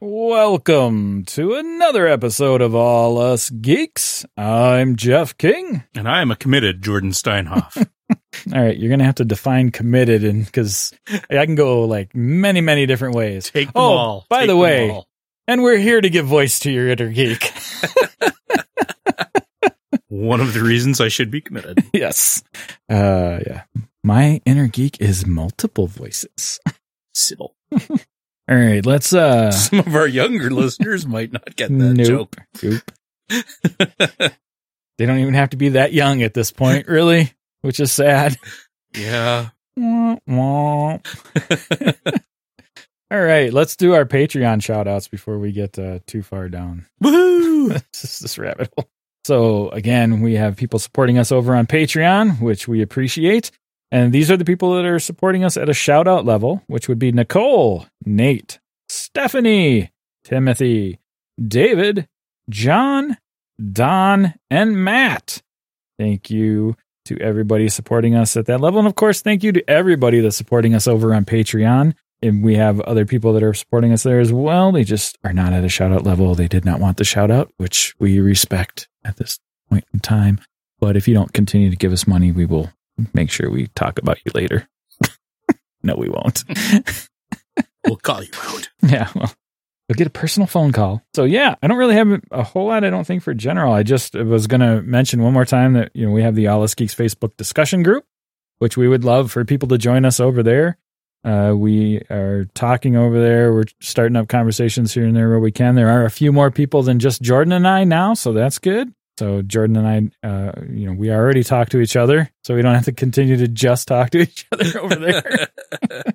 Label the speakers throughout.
Speaker 1: Welcome to another episode of All Us Geeks. I'm Jeff King.
Speaker 2: And I am a committed Jordan Steinhoff.
Speaker 1: All right, you're gonna have to define committed, and because I can go like many, many different ways.
Speaker 2: Take them
Speaker 1: oh,
Speaker 2: all.
Speaker 1: by
Speaker 2: Take
Speaker 1: the way,
Speaker 2: all.
Speaker 1: and we're here to give voice to your inner geek.
Speaker 2: one of the reasons I should be committed.
Speaker 1: yes, uh, yeah. My inner geek is multiple voices.
Speaker 2: Sybil.
Speaker 1: All right, let's uh.
Speaker 2: Some of our younger listeners might not get that
Speaker 1: nope,
Speaker 2: joke.
Speaker 1: Nope. they don't even have to be that young at this point, really, which is sad.
Speaker 2: yeah.
Speaker 1: All right, let's do our Patreon shout outs before we get uh, too far down
Speaker 2: Woo!
Speaker 1: this, this rabbit hole. So, again, we have people supporting us over on Patreon, which we appreciate. And these are the people that are supporting us at a shout out level, which would be Nicole, Nate, Stephanie, Timothy, David, John, Don, and Matt. Thank you to everybody supporting us at that level. And of course, thank you to everybody that's supporting us over on Patreon. And we have other people that are supporting us there as well. They just are not at a shout out level. They did not want the shout out, which we respect at this point in time. But if you don't continue to give us money, we will make sure we talk about you later. no, we won't.
Speaker 2: We'll call you out.
Speaker 1: Yeah, well, you'll get a personal phone call. So yeah, I don't really have a whole lot. I don't think for general. I just was going to mention one more time that you know we have the All Us Geeks Facebook discussion group, which we would love for people to join us over there. Uh, we are talking over there. We're starting up conversations here and there where we can. There are a few more people than just Jordan and I now, so that's good. So Jordan and I, uh, you know, we already talk to each other, so we don't have to continue to just talk to each other over there.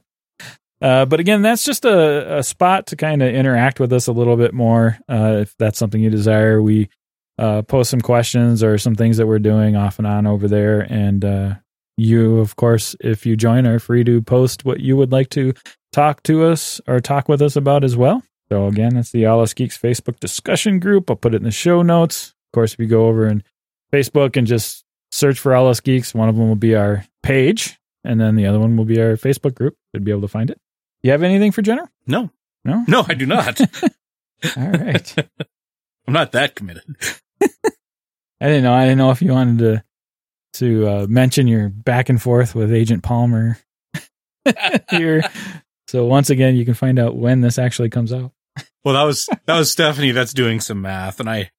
Speaker 1: Uh, but again, that's just a, a spot to kind of interact with us a little bit more. Uh, if that's something you desire, we uh, post some questions or some things that we're doing off and on over there. And uh, you, of course, if you join, are free to post what you would like to talk to us or talk with us about as well. So again, that's the All Us Geeks Facebook discussion group. I'll put it in the show notes. Of course, if you go over in Facebook and just search for All Us Geeks, one of them will be our page, and then the other one will be our Facebook group. You'd be able to find it. You have anything for Jenner?
Speaker 2: No.
Speaker 1: No?
Speaker 2: No, I do not.
Speaker 1: All right.
Speaker 2: I'm not that committed.
Speaker 1: I didn't know. I didn't know if you wanted to to uh, mention your back and forth with Agent Palmer here. So once again, you can find out when this actually comes out.
Speaker 2: Well, that was that was Stephanie that's doing some math and I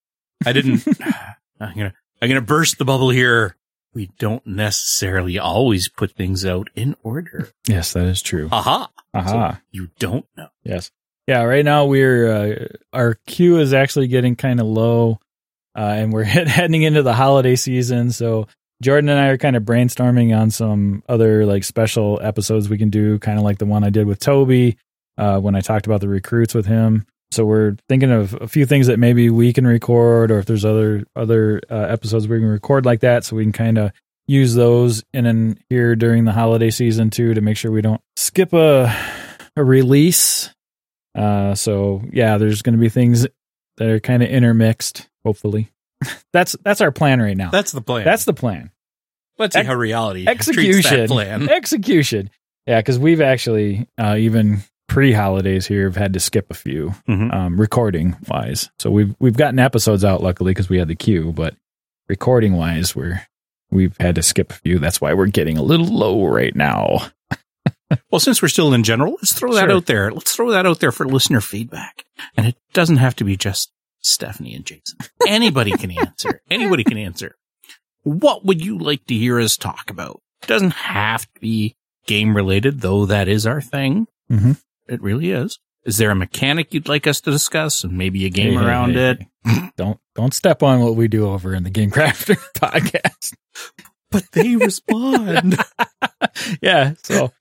Speaker 2: I didn't I'm to I'm to burst the bubble here. We don't necessarily always put things out in order.
Speaker 1: Yes, that is true.
Speaker 2: Aha.
Speaker 1: Aha.
Speaker 2: So you don't know.
Speaker 1: Yes. Yeah. Right now, we're uh, our queue is actually getting kind of low, uh, and we're heading into the holiday season. So Jordan and I are kind of brainstorming on some other like special episodes we can do, kind of like the one I did with Toby uh, when I talked about the recruits with him. So we're thinking of a few things that maybe we can record, or if there's other other uh, episodes we can record like that, so we can kind of use those in and here during the holiday season too to make sure we don't skip a a release. Uh, so yeah, there's going to be things that are kind of intermixed. Hopefully, that's that's our plan right now.
Speaker 2: That's the plan.
Speaker 1: That's the plan.
Speaker 2: Let's see
Speaker 1: Ex-
Speaker 2: how reality
Speaker 1: Execution.
Speaker 2: that plan.
Speaker 1: Execution. Yeah, because we've actually uh, even pre holidays here have had to skip a few
Speaker 2: Mhm.
Speaker 1: um, recording wise. So we've we've gotten episodes out luckily because we had the queue, but recording wise, we're we've had to skip a few. That's why we're getting a little low right now.
Speaker 2: well, since we're still in general, let's throw that
Speaker 1: Sure.
Speaker 2: out there. Let's throw that out there for listener feedback. And it doesn't have to be just Stephanie and Jason. Anybody can answer. Anybody can answer. What would you like to hear us talk about? It doesn't have to be game related, though that is our thing.
Speaker 1: Mhm.
Speaker 2: It really is. Is there a mechanic you'd like us to discuss and maybe a game
Speaker 1: Hey,
Speaker 2: around
Speaker 1: hey,
Speaker 2: it?
Speaker 1: hey. Don't don't step on what we do over in the Game Crafter podcast.
Speaker 2: But they respond.
Speaker 1: yeah. So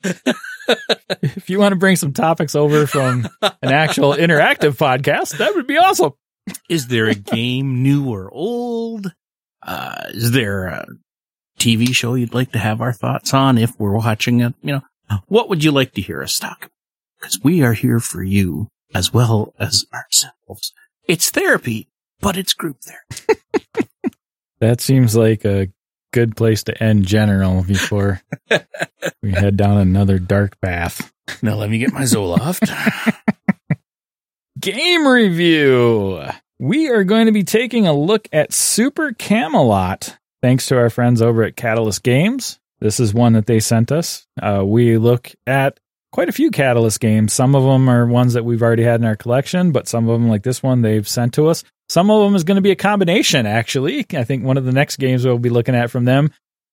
Speaker 1: if you want to bring some topics over from an actual interactive podcast, that would be awesome.
Speaker 2: Is there a game new or old? Uh, is there a TV show you'd like to have our thoughts on if we're watching it? You know, what would you like to hear us talk about? Because we are here for you as well as ourselves. It's therapy, but it's group therapy.
Speaker 1: That seems like a good place to end general before we head down another dark path.
Speaker 2: Now let me get my Zoloft.
Speaker 1: Game review. We are going to be taking a look at Super Camelot, thanks to our friends over at Catalyst Games. This is one that they sent us. Uh, we look at quite a few Catalyst games. Some of them are ones that we've already had in our collection, but some of them, like this one, they've sent to us. Some of them is going to be a combination, actually. I think one of the next games we'll be looking at from them,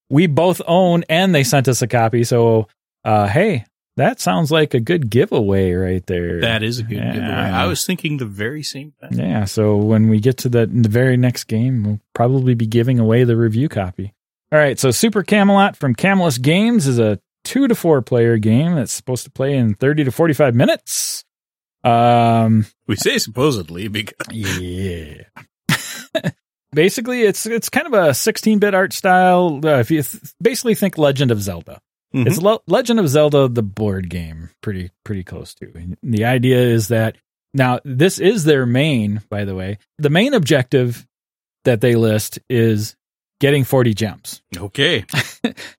Speaker 1: we both own and they sent us a copy. So, uh, hey, that sounds like a good giveaway right there.
Speaker 2: that is a good
Speaker 1: Yeah.
Speaker 2: giveaway. I was thinking the very same thing.
Speaker 1: Yeah, so when we get to the, the very next game, we'll probably be giving away the review copy. All right, so Super Camelot from Camelot Games is a two to four player game that's supposed to play in 30 to 45 minutes. Um,
Speaker 2: We say supposedly because
Speaker 1: yeah. basically, it's it's kind of a 16 bit art style. Uh, if you th- basically think Legend of Zelda,
Speaker 2: Mhm.
Speaker 1: it's Lo- Legend of Zelda, the board game, pretty pretty close to. And the idea is that now this is their main, by the way. The main objective that they list is getting 40 gems.
Speaker 2: okay.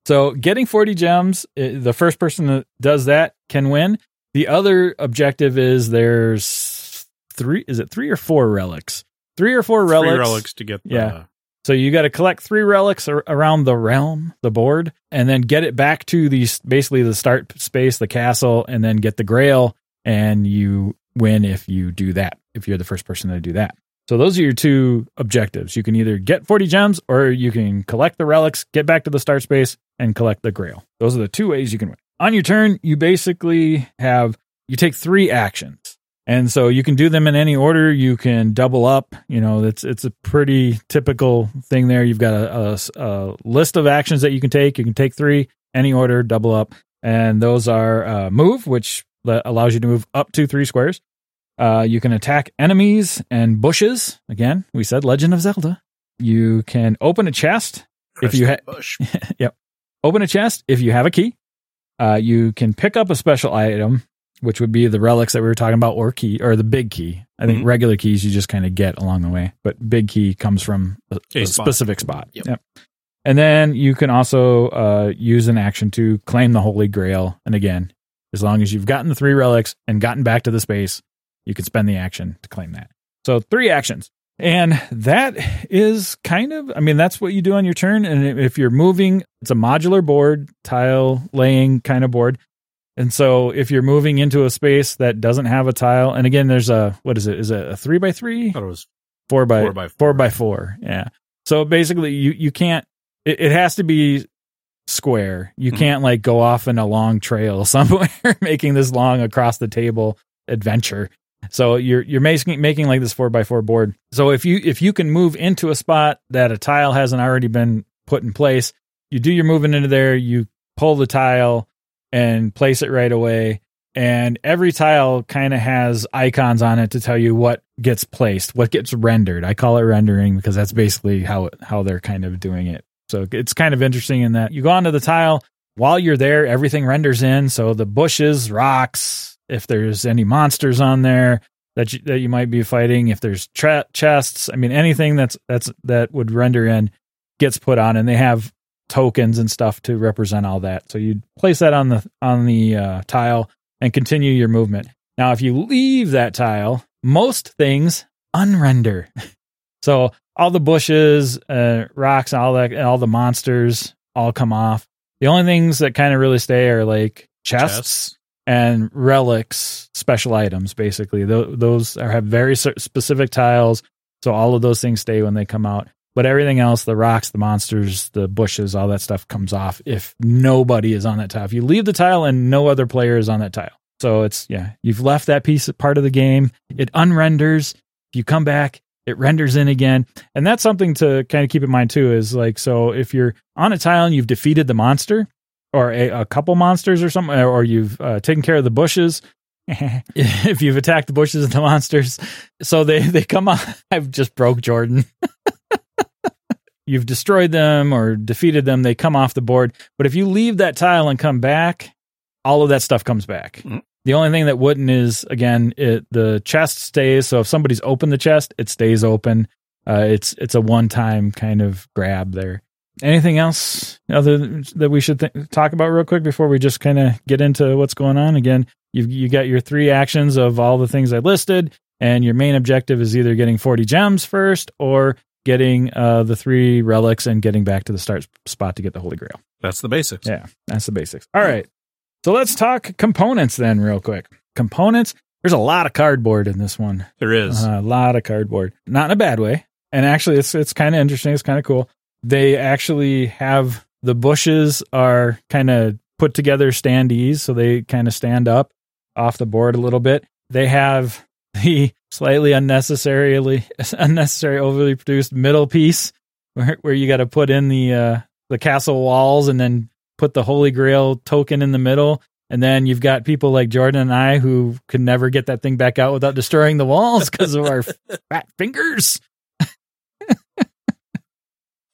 Speaker 1: So getting 40 gems, eh, the first person that does that can win. The other objective is there's three, is it three or four relics? Three or four relics.
Speaker 2: Three relics to get the
Speaker 1: Yeah. So you got to collect three relics ar- around the realm, the board, and then get it back to the basically the start space, the castle, and then get the grail. And you win if you do that. If you're the first person to do that. So those are your two objectives. You can either get 40 gems or you can collect the relics, get back to the start space, and collect the grail. Those are the two ways you can win. On your turn, you basically have you take three actions. And so you can do them in any order. You can double up. You know, it's it's a pretty typical thing there. You've got a list of actions that you can take. You can take three, any order, double up, and those are uh, move, which allows you to move up to three squares. Uh, you can attack enemies and bushes. Again, we said Legend of Zelda. You can open a chest if you
Speaker 2: Crest
Speaker 1: ha-
Speaker 2: bush.
Speaker 1: yep. Open a chest if you have a key. Uh, you can pick up a special item, which would be the relics that we were talking about, or key, or the big key. I think
Speaker 2: Mhm.
Speaker 1: regular keys you just kind of get along the way, but big key comes from a,
Speaker 2: A
Speaker 1: a
Speaker 2: spot.
Speaker 1: specific spot.
Speaker 2: Yep.
Speaker 1: And then you can also uh, use an action to claim the Holy Grail. And again, as long as you've gotten the three relics and gotten back to the space, you can spend the action to claim that. So three actions. And that is kind of, I mean, that's what you do on your turn. And if you're moving, it's a modular board, tile laying kind of board. And so if you're moving into a space that doesn't have a tile, and again, there's a, what is it? Is it a three by three?
Speaker 2: I thought it was
Speaker 1: Four by,
Speaker 2: Four by four.
Speaker 1: four by four. Yeah. So basically you, you can't, it, it has to be square. You
Speaker 2: Mhm.
Speaker 1: can't like go off in a long trail somewhere making this long across the table adventure. So you're you're making making like this four by four board. So if you if you can move into a spot that a tile hasn't already been put in place, you do your moving into there, you pull the tile and place it right away. And every tile kind of has icons on it to tell you what gets placed, what gets rendered. I call it rendering because that's basically how how they're kind of doing it. So it's kind of interesting in that you go onto the tile while you're there, everything renders in. So the bushes, rocks, if there's any monsters on there that you, that you might be fighting, if there's tra- chests, I mean anything that's that's that would render in gets put on, and they have tokens and stuff to represent all that. So you place that on the on the uh, tile and continue your movement. Now, if you leave that tile, most things unrender. so all the bushes, uh, rocks, all that, and all the monsters all come off. The only things that kind of really stay are like chests,
Speaker 2: Chests.
Speaker 1: And relics, special items. Basically, Tho- those are, have very specific tiles, so all of those things stay when they come out. But everything else, the rocks, the monsters, the bushes, all that stuff comes off if nobody is on that tile. If you leave the tile and no other player is on that tile. So it's, yeah, you've left that piece part of the game. It unrenders. If you come back, it renders in again. And that's something to kind of keep in mind too is like, so if you're on a tile and you've defeated the monster or a, a couple monsters or something, or you've uh, taken care of the bushes, if you've attacked the bushes and the monsters, so they, they come on. I've just broke Jordan. you've destroyed them or defeated them, they come off the board. But if you leave that tile and come back, all of that stuff comes back.
Speaker 2: Mm.
Speaker 1: The only thing that wouldn't is again, it the chest stays. So if somebody's opened the chest, it stays open. Uh, it's it's a one time kind of grab there. Anything else other that we should th- talk about real quick before we just kind of get into what's going on? Again, you've you got your three actions of all the things I listed, and your main objective is either getting forty gems first or getting uh, the three relics and getting back to the start spot to get the Holy Grail.
Speaker 2: That's the basics.
Speaker 1: Yeah, that's the basics. All right. So let's talk components then, real quick. Components. There's a lot of cardboard in this one.
Speaker 2: There is.
Speaker 1: Uh, a lot of cardboard, not in a bad way. And actually, it's it's kind of interesting. It's kind of cool. They actually have the bushes are kind of put together standees, so they kind of stand up off the board a little bit. They have the slightly unnecessarily unnecessary overly produced middle piece where, where you got to put in the uh, the castle walls and then put the holy grail token in the middle and then you've got people like Jordan and I who could never get that thing back out without destroying the walls because of our fat fingers.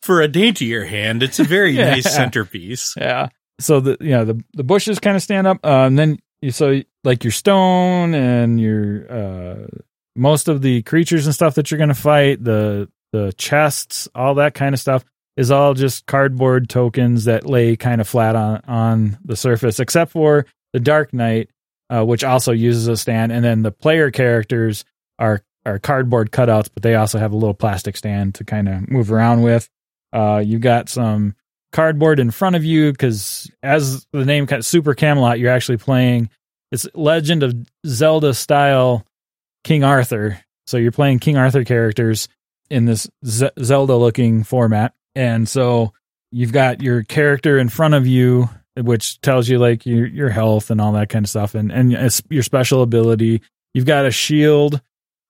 Speaker 2: For a daintier hand, it's a very
Speaker 1: Yeah.
Speaker 2: nice centerpiece.
Speaker 1: Yeah. So the you know the the bushes kind of stand up, uh, and then you so like your stone and your uh, most of the creatures and stuff that you're going to fight, the the chests, all that kind of stuff is all just cardboard tokens that lay kind of flat on on the surface, except for the Dark Knight, uh, which also uses a stand, and then the player characters are are cardboard cutouts, but they also have a little plastic stand to kind of move around with. Uh, you got some cardboard in front of you because, as the name kind of Super Camelot, you're actually playing it's Legend of Zelda style King Arthur. So you're playing King Arthur characters in this Z- Zelda looking format, and so you've got your character in front of you, which tells you like your your health and all that kind of stuff, and and your special ability. You've got a shield,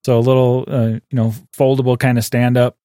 Speaker 1: so a little uh, you know foldable kind of stand up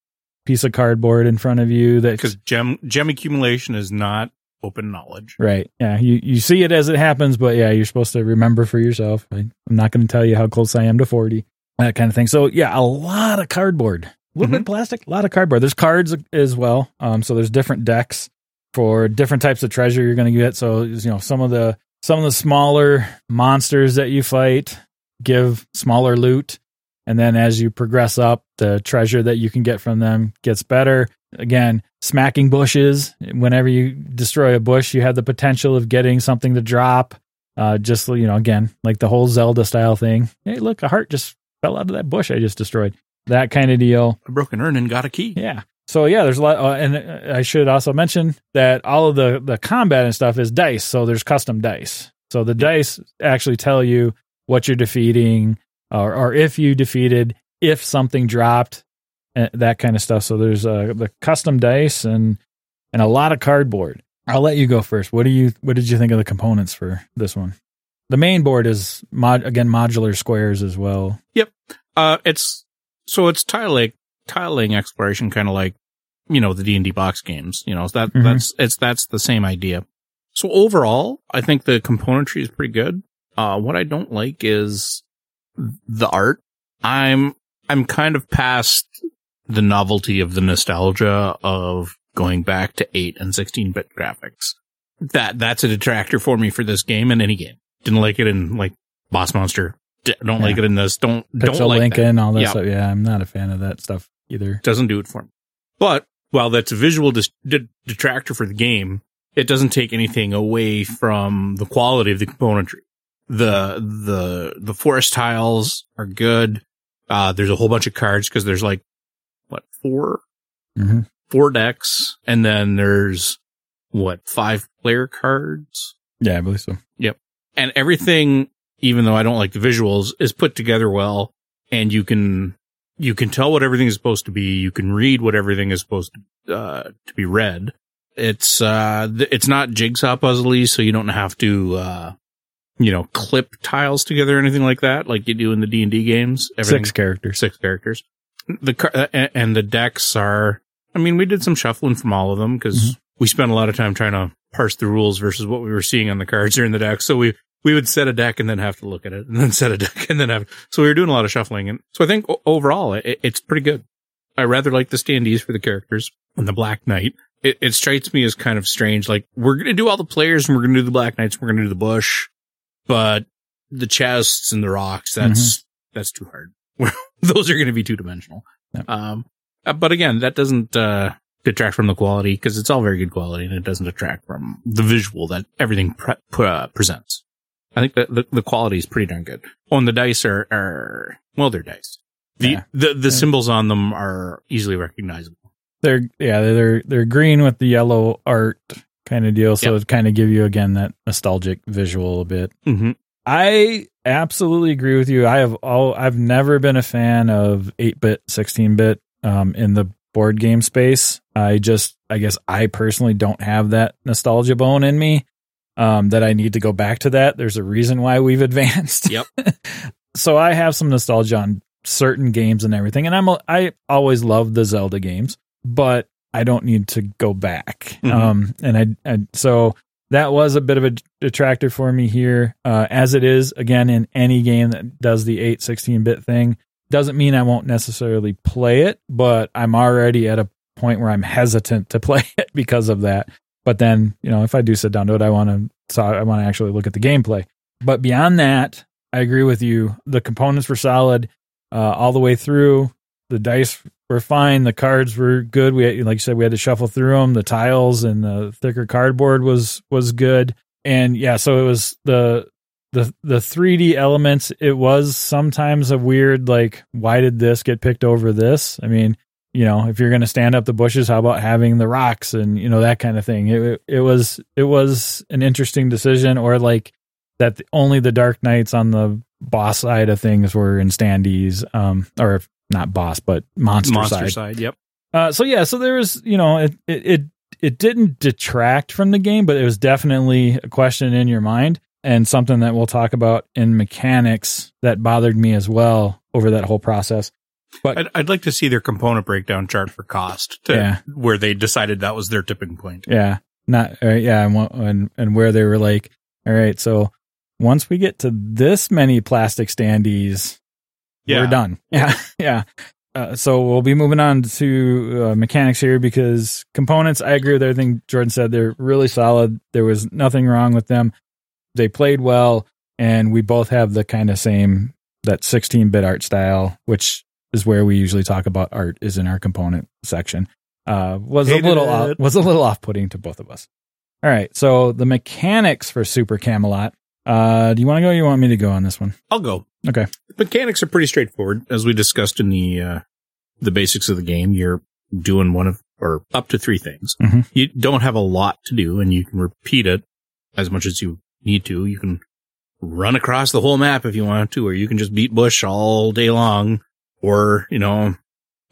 Speaker 1: piece of cardboard in front of you that
Speaker 2: Because gem gem accumulation is not open knowledge.
Speaker 1: Right. Yeah. You you see it as it happens, but yeah, you're supposed to remember for yourself. I, I'm not going to tell you how close I am to 40, that kind of thing. So yeah, a lot of cardboard, a little bit of plastic, a lot of cardboard. There's cards as well. Um, so there's different decks for different types of treasure you're going to get. So you know some of the some of the smaller monsters that you fight give smaller loot. And then as you progress up, the treasure that you can get from them gets better. Again, smacking bushes. Whenever you destroy a bush, you have the potential of getting something to drop. Uh, just, you know, again, like the whole Zelda style thing. Hey, look, a heart just fell out of that bush I just destroyed. That kind of deal.
Speaker 2: A broken urn and got a key.
Speaker 1: Yeah. So yeah, there's a lot, uh, and uh, I should also mention that all of the the combat and stuff is dice. So there's custom dice. So the dice actually tell you what you're defeating, or or if you defeated, if something dropped, uh, that kind of stuff. So there's uh, the custom dice and and a lot of cardboard. I'll let you go first. What do you what did you think of the components for this one? The main board is mod again modular squares as well. Yep.
Speaker 2: Uh, it's so it's tiling tiling exploration, kind of like you know the D and D box games. You know that
Speaker 1: Mhm.
Speaker 2: that's it's that's the same idea. So overall, I think the componentry is pretty good. Uh, what I don't like is the art. I'm I'm kind of past the novelty of the nostalgia of going back to eight and sixteen bit graphics. That that's a detractor for me for this game and any game. Didn't like it in like Boss Monster. D- Don't like it in this. Don't don't
Speaker 1: Pixel
Speaker 2: like that
Speaker 1: all that
Speaker 2: Yeah.
Speaker 1: stuff. Yeah, I'm not a fan of that stuff either.
Speaker 2: doesn't do it for me. But while that's a visual dis- de- detractor for the game, it doesn't take anything away from the quality of the componentry. The the the forest tiles are good. Uh, there's a whole bunch of cards because there's like what 4
Speaker 1: hmm
Speaker 2: four decks, and then there's what five player cards.
Speaker 1: Yeah, I believe so.
Speaker 2: Yep. and everything, even though I don't like the visuals, is put together well, and you can you can tell what everything is supposed to be. You can read what everything is supposed to uh, to be read. It's uh, th- it's not jigsaw puzzly, so you don't have to uh, you know clip tiles together or anything like that, like you do in the D and D games. Everything-
Speaker 1: Six characters.
Speaker 2: six characters. The car- uh, and the decks are. I mean, we did some shuffling from all of them because we spent a lot of time trying to parse the rules versus what we were seeing on the cards or in the deck. So we we would set a deck and then have to look at it, and then set a deck and then have. So we were doing a lot of shuffling, and so I think overall it, it's pretty good. I rather like the standees for the characters and the Black Knight. It, it strikes me as kind of strange. Like we're gonna do all the players and we're gonna do the Black Knights, and we're gonna do the bush, but the chests and the rocks that's that's too hard. Those are gonna be two dimensional.
Speaker 1: Yep.
Speaker 2: Um, uh, but again, that doesn't uh, detract from the quality because it's all very good quality, and it doesn't detract from the visual that everything pre- pre- uh, presents. I think that the, the quality is pretty darn good. Oh, and the dice are, are well, they're dice. The
Speaker 1: Yeah.
Speaker 2: the the symbols on them are easily recognizable.
Speaker 1: They're yeah, they're they're green with the yellow art kind of deal, so
Speaker 2: Yep.
Speaker 1: it kind of give you again that nostalgic visual a bit.
Speaker 2: Mm-hmm.
Speaker 1: I absolutely agree with you. I have all I've never been a fan of 8-bit, 16-bit um in the board game space. I just I guess I personally don't have that nostalgia bone in me. Um that I need to go back to that. There's a reason why we've advanced.
Speaker 2: Yep.
Speaker 1: so I have some nostalgia on certain games and everything and I'm a, I always loved the Zelda games, but I don't need to go back.
Speaker 2: Mhm.
Speaker 1: Um and I, I so that was a bit of a detractor for me here. Uh, as it is, again, in any game that does the 8 16 bit thing, doesn't mean I won't necessarily play it, but I'm already at a point where I'm hesitant to play it because of that. But then, you know, if I do sit down to it, I want to, so I want to actually look at the gameplay. But beyond that, I agree with you. The components were solid uh, all the way through. The dice were fine. The cards were good. We, had, like you said, we had to shuffle through them. The tiles and the thicker cardboard was was good. And yeah, so it was the the the 3D elements. It was sometimes a weird like, why did this get picked over this? I mean, you know, if you're going to stand up the bushes, how about having the rocks and you know that kind of thing? It it was it was an interesting decision, or like that only the Dark Knights on the boss side of things were in standees, um, or not boss, but monster,
Speaker 2: Monster
Speaker 1: side.
Speaker 2: side. Yep.
Speaker 1: Uh, so yeah, so there was, you know, it, it it it didn't detract from the game, but it was definitely a question in your mind and something that we'll talk about in mechanics that bothered me as well over that whole process. But
Speaker 2: I'd, I'd like to see their component breakdown chart for cost to
Speaker 1: Yeah.
Speaker 2: where they decided that was their tipping point.
Speaker 1: yeah, not uh, yeah, and, and and where they were like, all right, so once we get to this many plastic standees,
Speaker 2: Yeah.
Speaker 1: we're done. Yeah, yeah. Uh, so we'll be moving on to uh, mechanics here because components. I agree with everything Jordan said. They're really solid. There was nothing wrong with them. They played well, and we both have the kind of same that 16-bit art style, which is where we usually talk about art. Is in our component section. Uh, was
Speaker 2: Hated
Speaker 1: a little off, was a little off-putting to both of us. All right, so the mechanics for Super Camelot. Uh, do you want to go? or You want me to go on this one?
Speaker 2: I'll go.
Speaker 1: Okay.
Speaker 2: The mechanics are pretty straightforward, as we discussed in the uh, the basics of the game. You're doing one of or up to three things.
Speaker 1: Mhm.
Speaker 2: You don't have a lot to do, and you can repeat it as much as you need to. You can run across the whole map if you want to, or you can just beat Bush all day long, or you know,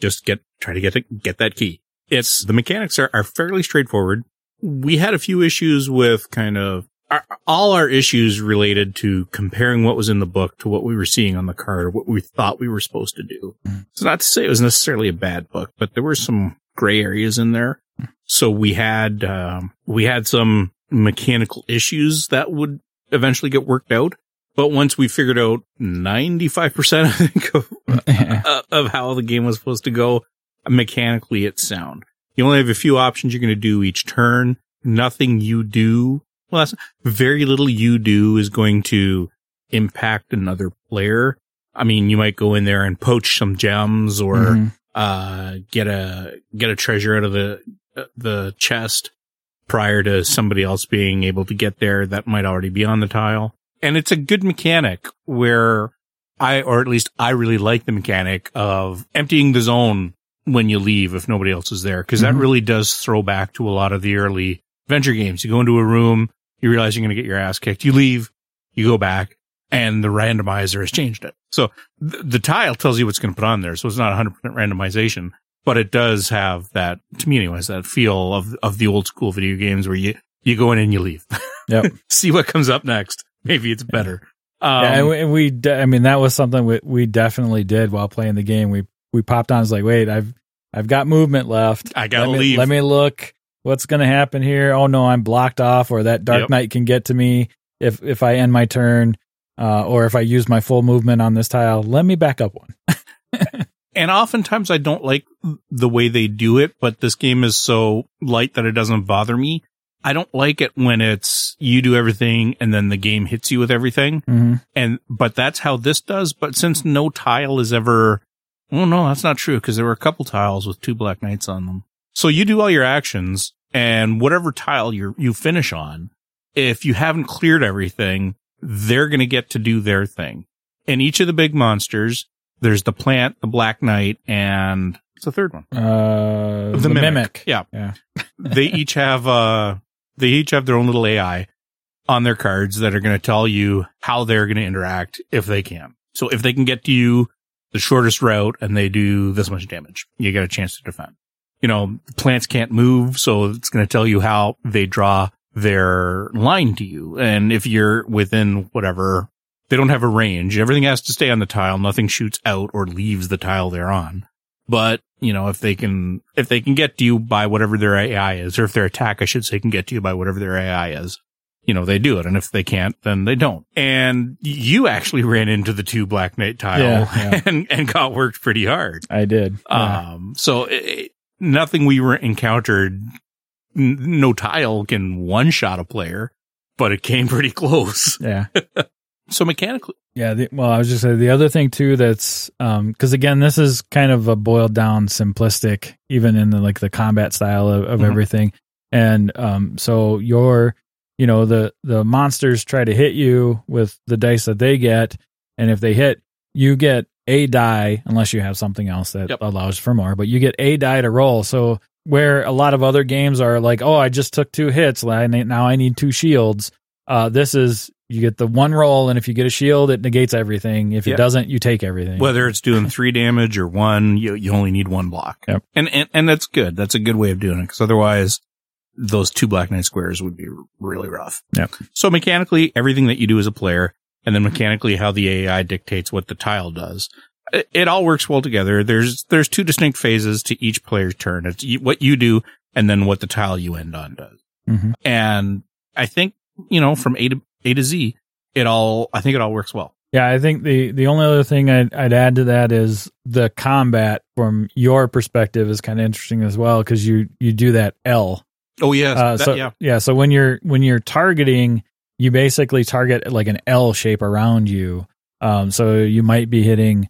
Speaker 2: just get try to get it, get that key. It's the mechanics are, are fairly straightforward. We had a few issues with kind of our, all our issues related to comparing what was in the book to what we were seeing on the card or what we thought we were supposed to do. So not to say it was necessarily a bad book, but there were some gray areas in there. So we had, um, we had some mechanical issues that would eventually get worked out. But once we figured out 95%, I think, of, uh, of how the game was supposed to go, mechanically it's sound. You only have a few options you're going to do each turn. Nothing you do, well, that's very little you do is going to impact another player. I mean, you might go in there and poach some gems or,
Speaker 1: Mhm.
Speaker 2: uh, get a, get a treasure out of the, uh, the chest prior to somebody else being able to get there that might already be on the tile. And it's a good mechanic where I, or at least I really like the mechanic of emptying the zone when you leave if nobody else is there. Cause that
Speaker 1: Mhm.
Speaker 2: really does throw back to a lot of the early adventure games. You go into a room, you realize you're going to get your ass kicked. You leave, you go back and the randomizer has changed it. So th- the tile tells you what's going to put on there. So it's not 100% randomization, but it does have that, to me anyways, that feel of, of the old school video games where you, you go in and you leave.
Speaker 1: Yep.
Speaker 2: See what comes up next. Maybe it's better. Um,
Speaker 1: yeah, and we, I mean, that was something we, we definitely did while playing the game. We we popped on. I was like, wait, I've I've got movement left.
Speaker 2: I gotta
Speaker 1: let me,
Speaker 2: leave.
Speaker 1: Let me look. What's going to happen here? Oh no, I'm blocked off, or that Dark
Speaker 2: Yep.
Speaker 1: Knight can get to me if if I end my turn, uh, or if I use my full movement on this tile. Let me back up one.
Speaker 2: and oftentimes I don't like the way they do it, but this game is so light that it doesn't bother me. I don't like it when it's you do everything and then the game hits you with everything.
Speaker 1: hmm
Speaker 2: And, but that's how this does. But since no tile is ever, oh no, that's not true because there were a couple tiles with two black knights on them. So you do all your actions and whatever tile you you finish on, if you haven't cleared everything, they're going to get to do their thing. And each of the big monsters, there's the plant, the black knight, and it's the third one?
Speaker 1: Uh, the, mimic.
Speaker 2: Yeah.
Speaker 1: Yeah.
Speaker 2: they each have uh they each have their own little AI on their cards that are going to tell you how they're going to interact if they can. So if they can get to you the shortest route and they do this much damage, you get a chance to defend. You know, plants can't move, so it's going to tell you how they draw their line to you. And if you're within whatever, they don't have a range. Everything has to stay on the tile. Nothing shoots out or leaves the tile they're on. But, you know, if they can, if they can get to you by whatever their AI is, or if their attack, I should say, can get to you by whatever their AI is, you know, they do it. And if they can't, then they don't. And you actually ran into the two Black Knight tile
Speaker 1: Yeah, yeah.
Speaker 2: and, and got worked pretty hard.
Speaker 1: I did. Yeah.
Speaker 2: Um, so it, nothing we were encountered, n- no tile can one shot a player, but it came pretty close.
Speaker 1: yeah.
Speaker 2: So mechanically,
Speaker 1: Yeah. The, well, I was just saying the other thing too that's um because again this is kind of a boiled down simplistic even in the like the combat style of, of
Speaker 2: Mhm.
Speaker 1: everything, and um so your you know the the monsters try to hit you with the dice that they get, and if they hit you get a die unless you have something else that
Speaker 2: Yep.
Speaker 1: allows for more, but you get a die to roll. So where a lot of other games are like, oh, I just took two hits, now I need two shields. Uh, this is you get the one roll, and if you get a shield, it negates everything. If it doesn't, you take everything.
Speaker 2: whether it's doing three damage or one, you, you only need one block.
Speaker 1: Yep.
Speaker 2: And, and, and that's good. That's a good way of doing it. Cause otherwise those two Black Knight squares would be really rough.
Speaker 1: Yep.
Speaker 2: So mechanically, everything that you do as a player and then mechanically how the AI dictates what the tile does. It, it all works well together. There's, there's two distinct phases to each player's turn. It's what you do and then what the tile you end on does.
Speaker 1: Mhm.
Speaker 2: And I think, you know, from A to, A to Z, it all, I think it all works well.
Speaker 1: Yeah, I think the the only other thing I'd, I'd add to that is the combat from your perspective is kind of interesting as well because you. Uh, basically target like an L shape around you. Um, so you might be hitting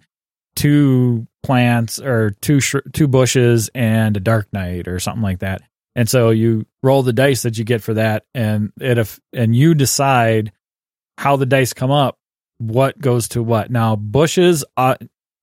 Speaker 1: two plants or two sh- two bushes and a dark knight or something like that. And so you roll the dice that you get for that, and it if and you decide how the dice come up, what goes to what. Now bushes au-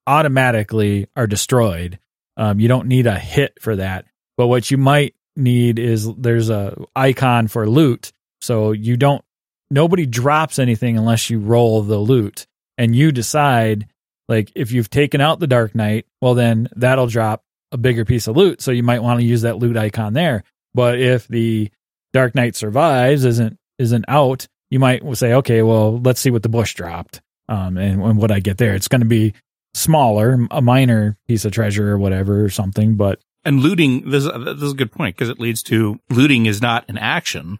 Speaker 1: automatically are destroyed. Um, you don't need a hit for that. But what you might need is there's a icon for loot. So you don't nobody drops anything unless you roll the loot. And you decide like if you've taken out the Dark Knight, well then that'll drop a bigger piece of loot. So you might want to use that loot icon there. But if the Dark Knight survives, isn't isn't out, you might say, okay, well, let's see what the bush dropped. Um, and, and what I get there. It's going to be smaller, a minor piece of treasure or whatever or something, but
Speaker 2: and looting this, this is a good point because it leads to looting is not an action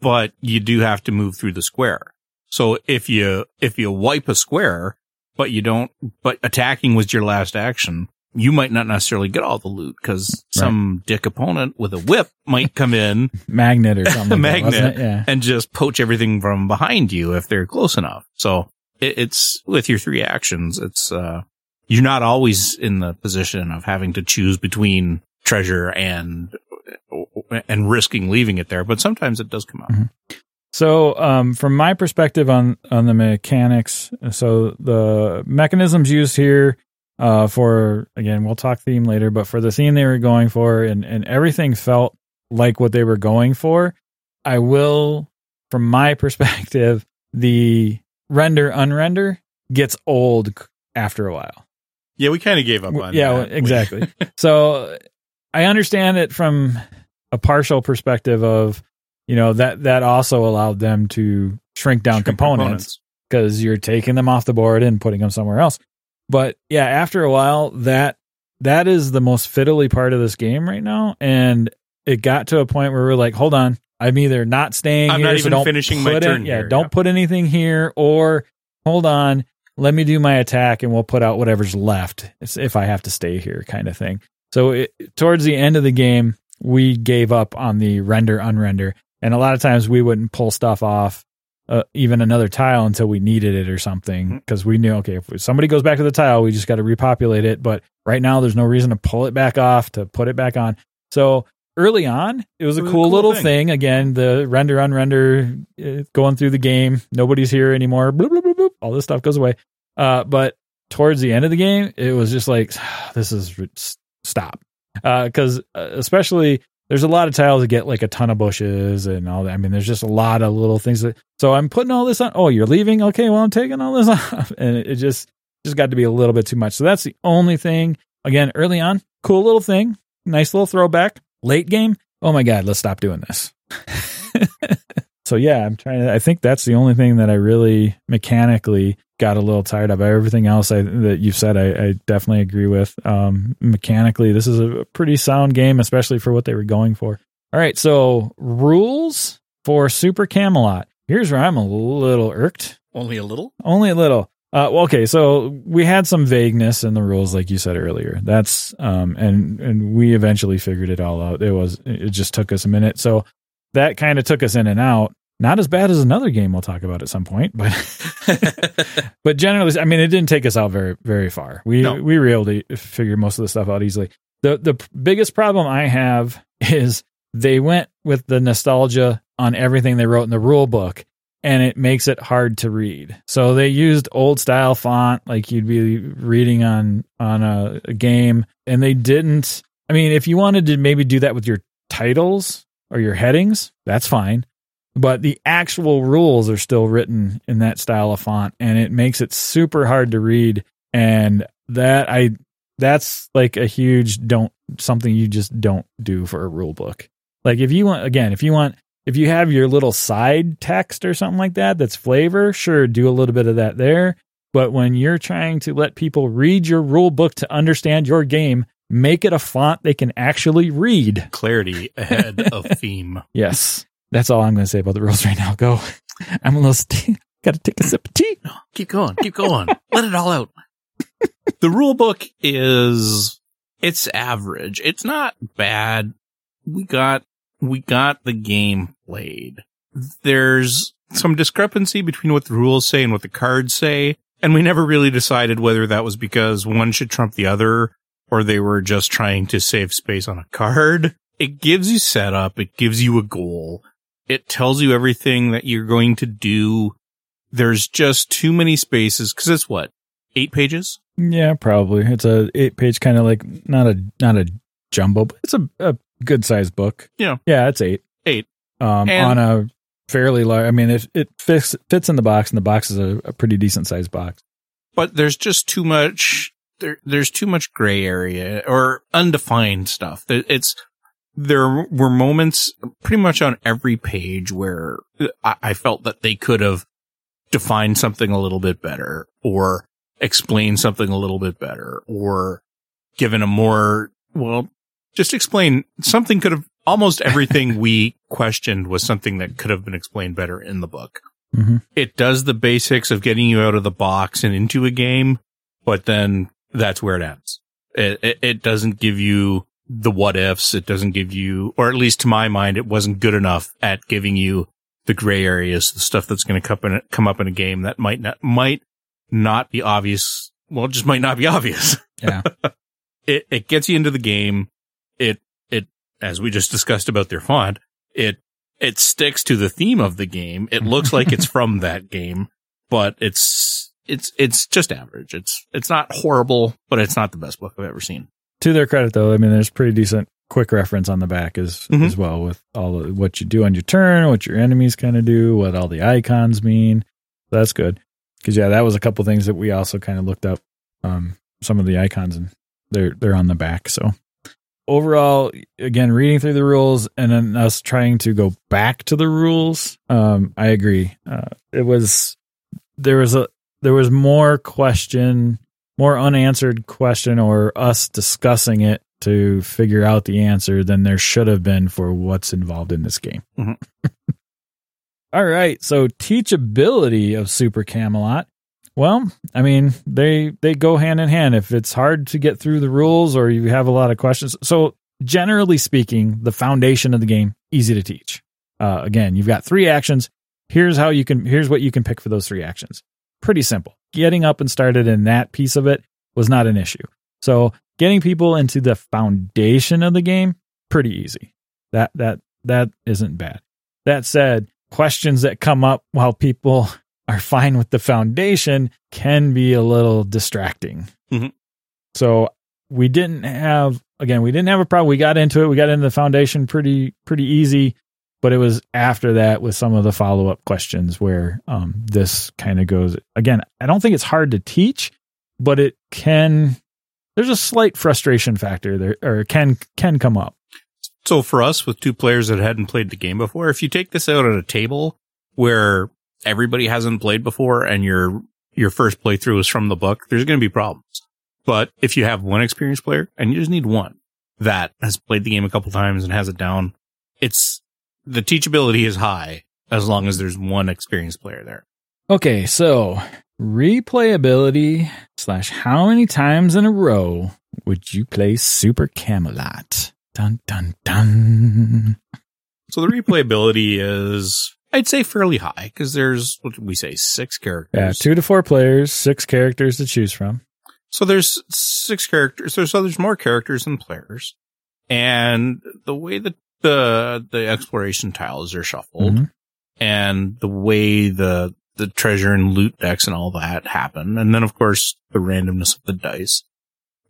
Speaker 2: but you do have to move through the square so if you if you wipe a square but you don't but attacking was your last action you might not necessarily get all the loot because some dick opponent with a whip might come in
Speaker 1: magnet or something. like that,
Speaker 2: Magnet.
Speaker 1: Yeah.
Speaker 2: and just poach everything from behind you if they're close enough. So it, it's with your three actions, it's, uh, you're not always in the position of having to choose between treasure and, and risking leaving it there, but sometimes it does come out.
Speaker 1: So, um, from my perspective on on the mechanics, so the mechanisms used here uh, for again, we'll talk theme later, but for the theme they were going for, and and everything felt like what they were going for. I will, from my perspective, the render unrender gets old after a while.
Speaker 2: Yeah, we kind of gave up on
Speaker 1: yeah,
Speaker 2: that.
Speaker 1: exactly. so I understand it from a partial perspective of, you know, that that also allowed them to shrink down
Speaker 2: Shrink
Speaker 1: components because you're taking them off the board and putting them somewhere else. But yeah, after a while, that that is the most fiddly part of this game right now, and it got to a point where we're like, hold on, I'm either not staying
Speaker 2: I'm
Speaker 1: here,
Speaker 2: not
Speaker 1: so
Speaker 2: even
Speaker 1: don't
Speaker 2: finishing my turn
Speaker 1: yeah,
Speaker 2: here,
Speaker 1: don't
Speaker 2: yeah.
Speaker 1: put anything here, or hold on, let me do my attack, and we'll put out whatever's left if I have to stay here, kind of thing. So it, towards the end of the game, we gave up on the render unrender, and a lot of times we wouldn't pull stuff off uh, even another tile until we needed it or
Speaker 2: Mm-hmm.
Speaker 1: something because we knew okay if somebody goes back to the tile we just got to repopulate it. But right now there's no reason to pull it back off to put it back on. So early on it was a
Speaker 2: It was a
Speaker 1: cool,
Speaker 2: cool
Speaker 1: little
Speaker 2: thing.
Speaker 1: thing. again the render unrender uh, going through the game. Nobody's here anymore. Bloop, bloop, bloop, all this stuff goes away. Uh, but towards the end of the game it was just like this is stop because uh, especially there's a lot of tiles that get like a ton of bushes and all that. I mean, there's just a lot of little things that. So I'm putting all this on. Oh, you're leaving? Okay, well I'm taking all this off, and it just just got to be a little bit too much. So that's the only thing. Again, early on, cool little thing, nice little throwback. Late game, oh my god, let's stop doing this. so yeah, I'm trying to. I think that's the only thing that I really mechanically got a little tired of. Everything else I, that you've said, I, I definitely agree with. Um, mechanically, this is a pretty sound game, especially for what they were going for. All right, so rules for Super Camelot. Here's where I'm a little irked.
Speaker 3: Only a little.
Speaker 1: Only a little. Uh, well, okay, so we had some vagueness in the rules, like you said earlier. That's um, and and we eventually figured it all out. It was it just took us a minute, so that kind of took us in and out. Not as bad as another game we'll talk about at some point, but but generally, I mean, it didn't take us out very very far. We
Speaker 2: No.
Speaker 1: we were able to figure most of the stuff out easily. the The biggest problem I have is they went with the nostalgia on everything they wrote in the rule book, and it makes it hard to read. So they used old style font, like you'd be reading on on a, a game, and they didn't. I mean, if you wanted to maybe do that with your titles or your headings, that's fine. But the actual rules are still written in that style of font and it makes it super hard to read. And that i that's like a huge don't something you just don't do for a rule book. Like if you want again if you want if you have your little side text or something like that that's flavor sure do a little bit of that there. But when you're trying to let people read your rule book to understand your game make it a font they can actually read
Speaker 2: Clarity ahead of theme.
Speaker 1: Yes. That's all I'm going to say about the rules right now. Go. I'm a little st- got to take a sip of tea.
Speaker 3: No, Keep going. Keep going. Let it all out.
Speaker 2: the rule book is it's average. It's not bad. We got we got the game played. There's some discrepancy between what the rules say and what the cards say, and we never really decided whether that was because one should trump the other or they were just trying to save space on a card. It gives you setup, it gives you a goal. It tells you everything that you're going to do. There's just too many spaces cuz it's what? 8 pages?
Speaker 1: Yeah, probably. It's a eight page kind of like not a not a jumbo, but it's a, a good sized book.
Speaker 2: Yeah.
Speaker 1: Yeah, it's eight.
Speaker 2: Eight.
Speaker 1: Um,
Speaker 2: And-
Speaker 1: on a fairly large. I mean, if it fits fits in the box, and the box is a, a pretty decent sized box.
Speaker 2: but there's just too much there there's too much gray area or undefined stuff There- it's there were moments pretty much on every page where I, I felt that they could have defined something a little bit better or explained something a little bit better or given a more well just explain something could have almost everything we questioned was something that could have been explained better in the book
Speaker 1: Mhm.
Speaker 2: it does the basics of getting you out of the box and into a game, but then that's where it ends. It, it, it doesn't give you the what ifs. It doesn't give you, or at least to my mind, it wasn't good enough at giving you the gray areas, the stuff that's going to come, in, come up in a game that might not, might not be obvious. Well, it just might not be obvious.
Speaker 1: Yeah.
Speaker 2: it, it gets you into the game. It, it, as we just discussed about their font, it, it sticks to the theme of the game. It looks like it's from that game, but it's, it's, it's just average. It's, it's not horrible, but it's not the best book I've ever seen.
Speaker 1: to their credit, though, I mean, there's pretty decent quick reference on the back as
Speaker 2: Mhm.
Speaker 1: as well with all of what you do on your turn, what your enemies kind of do, what all the icons mean. That's good. Because yeah, that was a couple things that we also kind of looked up. Um, some of the icons and they're they're on the back. So overall, again, reading through the rules and then us trying to go back to the rules. Um, I agree. Uh, it was there was a there was more question, more unanswered question, or us discussing it to figure out the answer than there should have been for what's involved in this game.
Speaker 2: Mhm.
Speaker 1: All right, so teachability of Super Camelot. Well, I mean, they they go hand in hand. If it's hard to get through the rules or you have a lot of questions, so generally speaking, the foundation of the game easy to teach. Uh, again, you've got three actions. Here's how you can. Here's what you can pick for those three actions. Pretty simple. Getting up and started in that piece of it was not an issue. So getting people into the foundation of the game pretty easy. That that that isn't bad. That said, questions that come up while people are fine with the foundation can be a little distracting.
Speaker 2: Mhm.
Speaker 1: So we didn't have again, we didn't have a problem. We got into it. We got into the foundation pretty pretty easy, but it was after that with some of the follow up questions where um, this kind of goes. Again, I don't think it's hard to teach, but it can. There's a slight frustration factor there, or can can come up.
Speaker 2: So for us with two players that hadn't played the game before, if you take this out at a table where everybody hasn't played before and your your first playthrough is from the book, there's going to be problems. But if you have one experienced player and you just need one that has played the game a couple times and has it down, it's the teachability is high as long as there's one experienced player there.
Speaker 1: Okay, so replayability slash how many times in a row would you play Super Camelot? Dun dun dun.
Speaker 2: So the replayability is, I'd say fairly high because there's, what did we say, six characters.
Speaker 1: Yeah, two to four players, six characters to choose from.
Speaker 2: So there's six characters. There's so there's more characters than players, and the way that the the exploration tiles are shuffled,
Speaker 1: Mhm.
Speaker 2: and the way the the treasure and loot decks and all that happen, and then of course the randomness of the dice.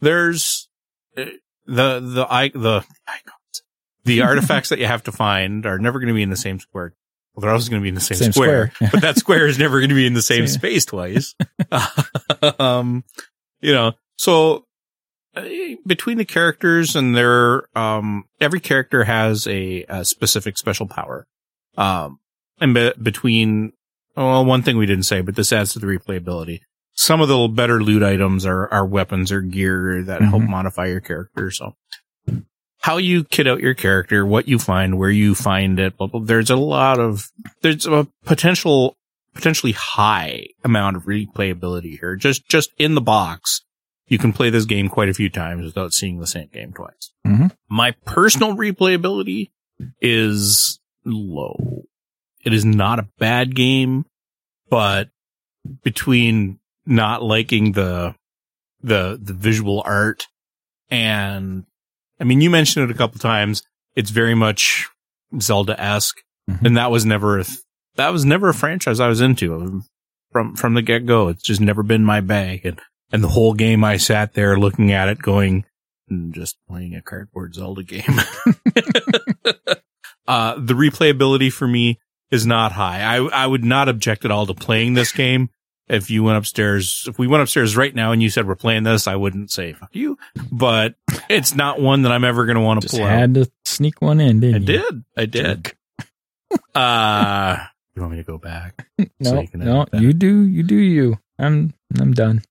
Speaker 2: There's uh, the the i the icons, the artifacts that you have to find are never going to be in the same square. Well, they're always going to be in the same,
Speaker 1: Same
Speaker 2: square,
Speaker 1: square.
Speaker 2: but that square is never going to be in the same space twice. um, you know, so between the characters and their, um, every character has a, a specific special power. Um, and be- between, well, one thing we didn't say, but this adds to the replayability. Some of the better loot items are, are weapons or gear that help
Speaker 1: Mhm.
Speaker 2: modify your character. So how you kit out your character, what you find, where you find it, blah, blah, there's a lot of, there's a potential potentially high amount of replayability here. Just just in the box, you can play this game quite a few times without seeing the same game twice.
Speaker 1: Mhm.
Speaker 2: My personal replayability is low. It is not a bad game, but between not liking the the the visual art and I mean you mentioned it a couple times. It's very much Zelda esque,
Speaker 1: Mhm.
Speaker 2: and that was never a th- that was never a franchise I was into from from the get go. It's just never been my bag, and and the whole game I sat there looking at it, going, "Mm, just playing a cardboard Zelda game. uh, the replayability for me is not high. I I would not object at all to playing this game. If you went upstairs, if we went upstairs right now and you said we're playing this, I wouldn't say fuck you. But it's not one that I'm ever going to want to out.
Speaker 1: had to sneak one in,
Speaker 2: I
Speaker 1: didn't you?
Speaker 2: did. I did. Uh, you want me to go back? So
Speaker 1: No,
Speaker 2: you can
Speaker 1: no, you do, you do you. I'm, I'm done.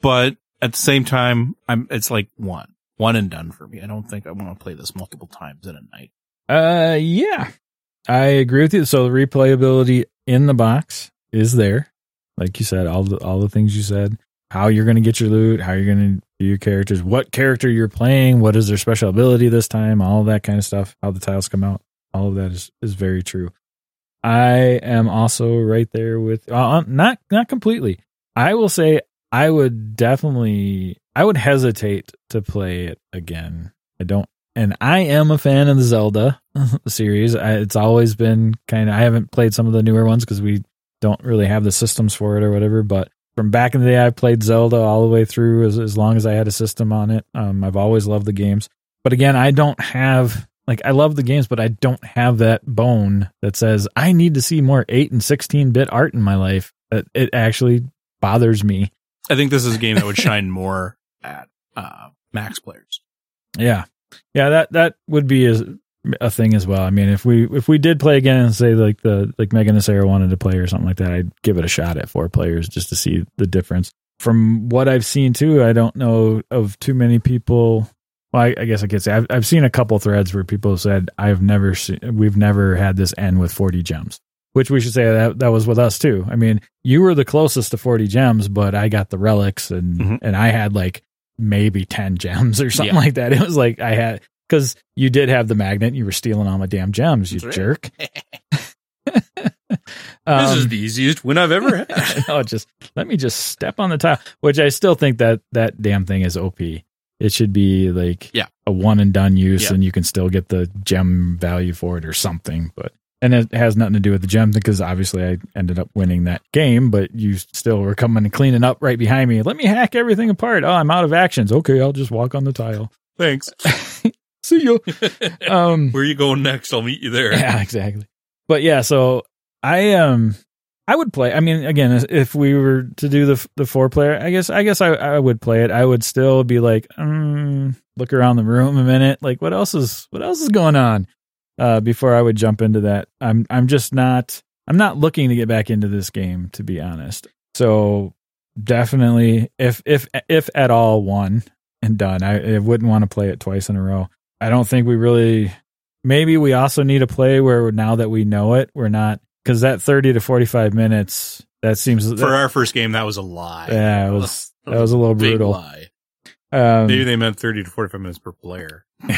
Speaker 2: But at the same time, I'm, it's like one, one and done for me. I don't think I want to play this multiple times in a night.
Speaker 1: Uh, yeah, I agree with you. So the replayability in the box is there, like you said, all the all the things you said. How you're going to get your loot, how you're going to do your characters, what character you're playing, what is their special ability this time, all that kind of stuff. How the tiles come out, all of that is is very true. I am also right there with uh, not not completely. I will say I would definitely I would hesitate to play it again. I don't and I am a fan of the Zelda series. I, it's always been kind of. I haven't played some of the newer ones because we don't really have the systems for it or whatever. But from back in the day, I played Zelda all the way through as as long as I had a system on it. Um, I've always loved the games. But again, I don't have like I love the games, but I don't have that bone that says I need to see more eight and sixteen bit art in my life. It, it actually bothers me.
Speaker 2: I think this is a game that would shine more at uh, max players.
Speaker 1: Yeah, yeah, that that would be a, a thing as well. I mean, if we if we did play again and say like the like Megan and Sarah wanted to play or something like that, I'd give it a shot at four players just to see the difference. From what I've seen too, I don't know of too many people. Well, I, I guess I could say I've I've seen a couple threads where people said I've never seen we've never had this end with forty gems. Which we should say that that was with us too. I mean, you were the closest to forty gems, but I got the relics and
Speaker 2: Mhm.
Speaker 1: and I had like maybe 10 gems or something
Speaker 2: Yeah.
Speaker 1: like that. It was like I had, because you did have the magnet. You were stealing all my damn gems, you
Speaker 2: That's
Speaker 1: jerk.
Speaker 2: this
Speaker 1: Um,
Speaker 2: is the easiest win I've ever had.
Speaker 1: no, just let me just step on the tile, which I still think that that damn thing is OP. It should be like
Speaker 2: Yeah.
Speaker 1: a one and done use,
Speaker 2: Yeah.
Speaker 1: and you can still get the gem value for it or something. But and it has nothing to do with the gem because obviously I ended up winning that game, but you still were coming and cleaning up right behind me. Let me hack everything apart. Oh, I'm out of actions. Okay, I'll just walk on the tile.
Speaker 2: Thanks.
Speaker 1: See you. Um,
Speaker 2: Where you going next? I'll meet you there.
Speaker 1: yeah, exactly. But yeah, so I um I would play. I mean, again, if we were to do the the four player, I guess I guess I I would play it. I would still be like, um, look around the room a minute, like what else is what else is going on, uh, before I would jump into that. I'm I'm just not I'm not looking to get back into this game to be honest. So definitely, if if if at all, one and done. I, I wouldn't want to play it twice in a row. I don't think we really maybe we also need a play where now that we know it, we're not because that thirty to forty five minutes that seems
Speaker 2: For our first game, that was a lie.
Speaker 1: yeah it was that was a little brutal.
Speaker 2: lie.
Speaker 1: Um,
Speaker 2: Maybe they meant 30 to 45 minutes per player.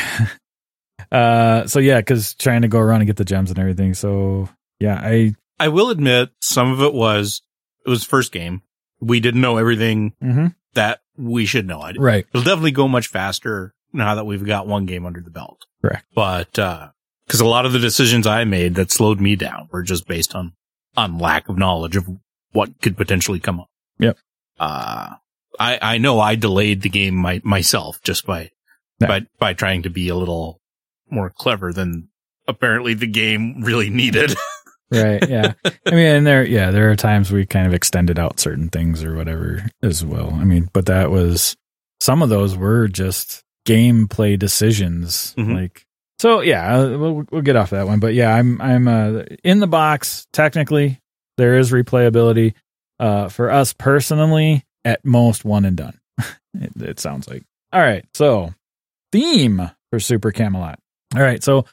Speaker 1: uh, so yeah, because trying to go around and get the gems and everything. So yeah, I
Speaker 2: I will admit some of it was, it was first game. We didn't know everything
Speaker 1: mhm.
Speaker 2: that we should know. I,
Speaker 1: right
Speaker 2: It'll definitely go much faster now that we've got one game under the belt.
Speaker 1: Correct.
Speaker 2: But, uh, cause a lot of the decisions I made that slowed me down were just based on, on lack of knowledge of what could potentially come up.
Speaker 1: Yep.
Speaker 2: Uh, I, I know I delayed the game my, myself just by, by, by trying to be a little more clever than apparently the game really needed.
Speaker 1: right yeah. I mean, and there yeah there are times we kind of extended out certain things or whatever as well. I mean, but that was some of those were just gameplay decisions
Speaker 2: Mhm.
Speaker 1: like so yeah uh, we'll, we'll get off that one but yeah i'm i'm uh in the box technically there is replayability uh for us personally at most one and done it, it sounds like all right so theme for super camelot all right so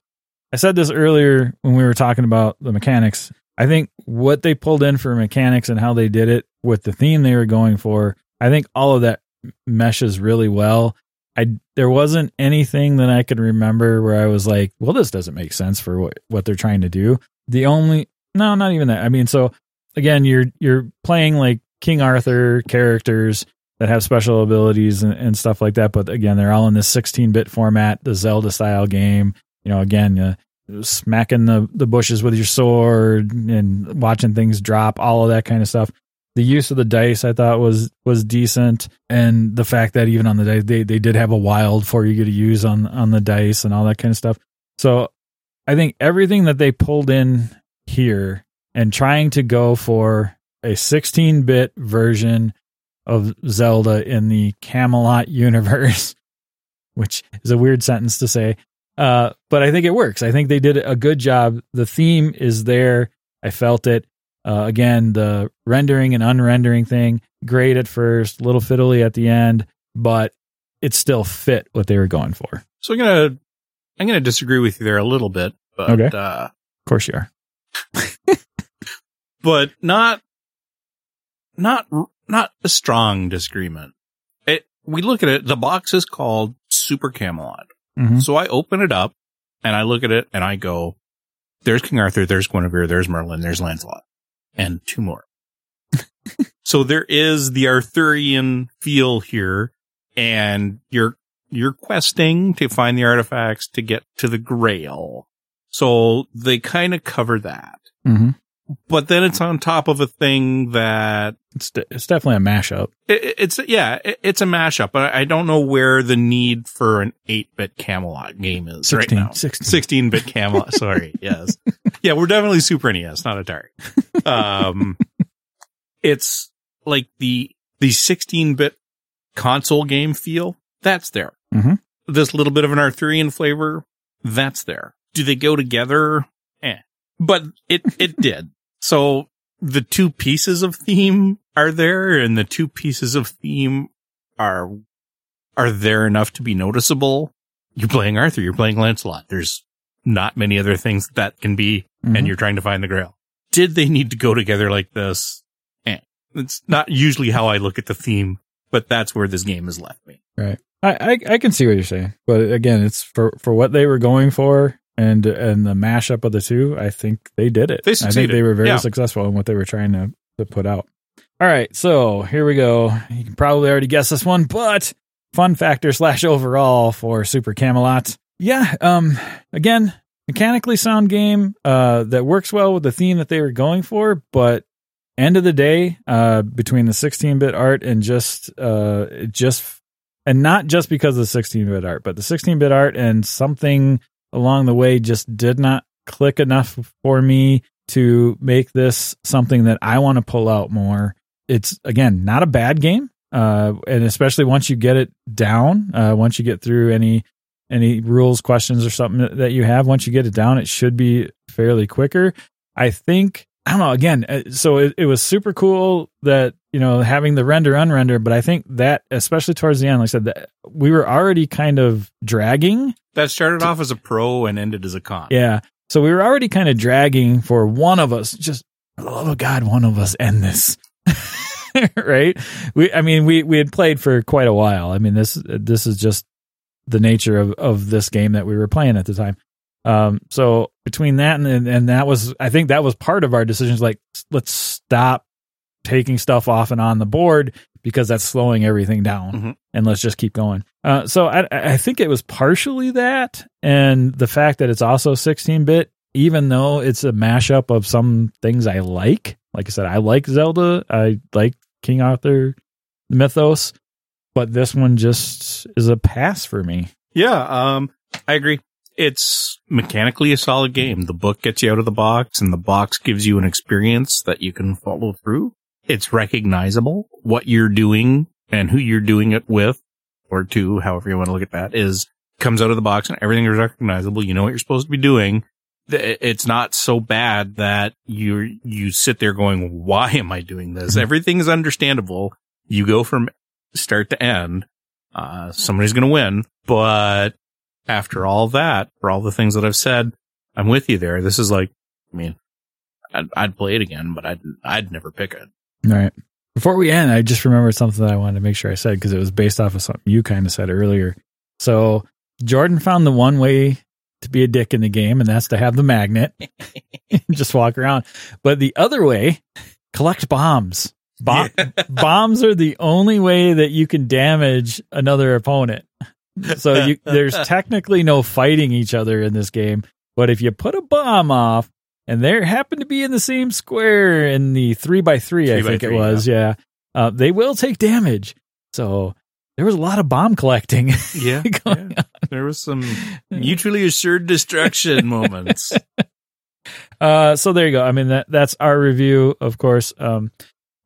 Speaker 1: i said this earlier when we were talking about the mechanics i think what they pulled in for mechanics and how they did it with the theme they were going for i think all of that meshes really well I there wasn't anything that I could remember where I was like, well, this doesn't make sense for what what they're trying to do. The only no, not even that. I mean, so again, you're you're playing like King Arthur characters that have special abilities and, and stuff like that, but again, they're all in this 16-bit format, the Zelda style game. You know, again, uh, smacking the the bushes with your sword and watching things drop, all of that kind of stuff the use of the dice I thought was was decent, and the fact that even on the dice they they did have a wild for you to use on on the dice and all that kind of stuff. So I think everything that they pulled in here and trying to go for a 16-bit version of Zelda in the Camelot universe, which is a weird sentence to say, uh, but I think it works. I think they did a good job. The theme is there. I felt it. Uh, again, the rendering and unrendering thing, great at first, little fiddly at the end, but it still fit what they were going for.
Speaker 2: So I'm gonna I'm gonna disagree with you there a little bit, but
Speaker 1: Okay.
Speaker 2: uh,
Speaker 1: course you are.
Speaker 2: but not not not a strong disagreement. It we look at it. The box is called Super Camelot.
Speaker 1: Mhm.
Speaker 2: So I open it up and I look at it and I go, "There's King Arthur. There's Guinevere. There's Merlin. There's Lancelot, and two more." so there is the Arthurian feel here, and you're you're questing to find the artifacts to get to the Grail. So they kind of cover that.
Speaker 1: Mm-hmm.
Speaker 2: But then it's on top of a thing that
Speaker 1: It's de- it's definitely a mashup.
Speaker 2: it, it's yeah, it, it's a mashup. But I don't know where the need for an eight-bit Camelot game is
Speaker 1: 16,
Speaker 2: right now.
Speaker 1: 16.
Speaker 2: 16 bit Camelot. Sorry. Yes. Yeah. We're definitely Super NES, not Atari. Um, it's like the, the 16 bit console game feel. That's there.
Speaker 1: Mhm.
Speaker 2: This little bit of an Arthurian flavor. That's there. Do they go together? Eh, but it, it did. So the two pieces of theme are there and the two pieces of theme are, are there enough to be noticeable you're playing Arthur, you're playing Lancelot. There's not many other things that can be,
Speaker 1: Mhm.
Speaker 2: and you're trying to find the grail. Did they need to go together like this? Eh. It's not usually how I look at the theme, but that's where this game has left me.
Speaker 1: Right. I, I I can see what you're saying, but again, it's for for what they were going for, and and the mashup of the two. I think they did it.
Speaker 2: They
Speaker 1: I think they were very
Speaker 2: Yeah.
Speaker 1: successful in what they were trying to to put out. All right, so here we go. You can probably already guess this one, but fun factor slash overall for Super Camelot. Yeah. Um. Again, mechanically sound game. Uh, that works well with the theme that they were going for, but end of the day, uh, between the 16-bit art and just uh, just and not just because of the 16-bit art, but the 16-bit art and something along the way just did not click enough for me to make this something that I want to pull out more. It's again not a bad game, uh, and especially once you get it down, uh, once you get through any any rules questions or something that you have, once you get it down, it should be fairly quicker. I think I don't know. Again, uh, so it, it was super cool that you know having the render unrender, but I think that especially towards the end, like I said, that we were already kind of dragging.
Speaker 2: That started off as a pro and ended as a con.
Speaker 1: Yeah, so we were already kind of dragging for one of us. Just for the love of God, one of us end this. right? We, I mean, we we had played for quite a while. I mean, this this is just the nature of of this game that we were playing at the time. Um, so between that and and that was, I think that was part of our decisions. Like, let's stop taking stuff off and on the board because that's slowing everything down,
Speaker 2: Mhm.
Speaker 1: and let's just keep going. Uh, so I I think it was partially that, and the fact that it's also 16 bit, even though it's a mashup of some things I like. Like I said, I like Zelda, I like King Arthur mythos, but this one just is a pass for me.
Speaker 2: Yeah, um, I agree. It's mechanically a solid game. The book gets you out of the box and the box gives you an experience that you can follow through. It's recognizable. What you're doing and who you're doing it with or to, however you want to look at that is comes out of the box and everything is recognizable. You know what you're supposed to be doing. It's not so bad that you, you sit there going, why am I doing this?
Speaker 1: Mhm.
Speaker 2: Everything is understandable. You go from start to end. Uh, somebody's going to win, but after all that, for all the things that I've said, I'm with you there. This is like, I mean, I'd, I'd play it again, but I'd, I'd never pick it.
Speaker 1: All right. Before we end, I just remembered something that I wanted to make sure I said because it was based off of something you kind of said earlier. So Jordan found the one way to be a dick in the game, and that's to have the magnet, and just walk around. But the other way, collect bombs. Bomb- bombs are the only way that you can damage another opponent. So you, there's technically no fighting each other in this game. But if you put a bomb off, and they happen to be in the same square in the three by three, I
Speaker 2: Three by
Speaker 1: think it was. Yeah, uh, they will take damage. So there was a lot of bomb collecting.
Speaker 2: Yeah. yeah. There was some mutually assured destruction moments.
Speaker 1: Uh, so there you go. I mean, that that's our review, of course. Um,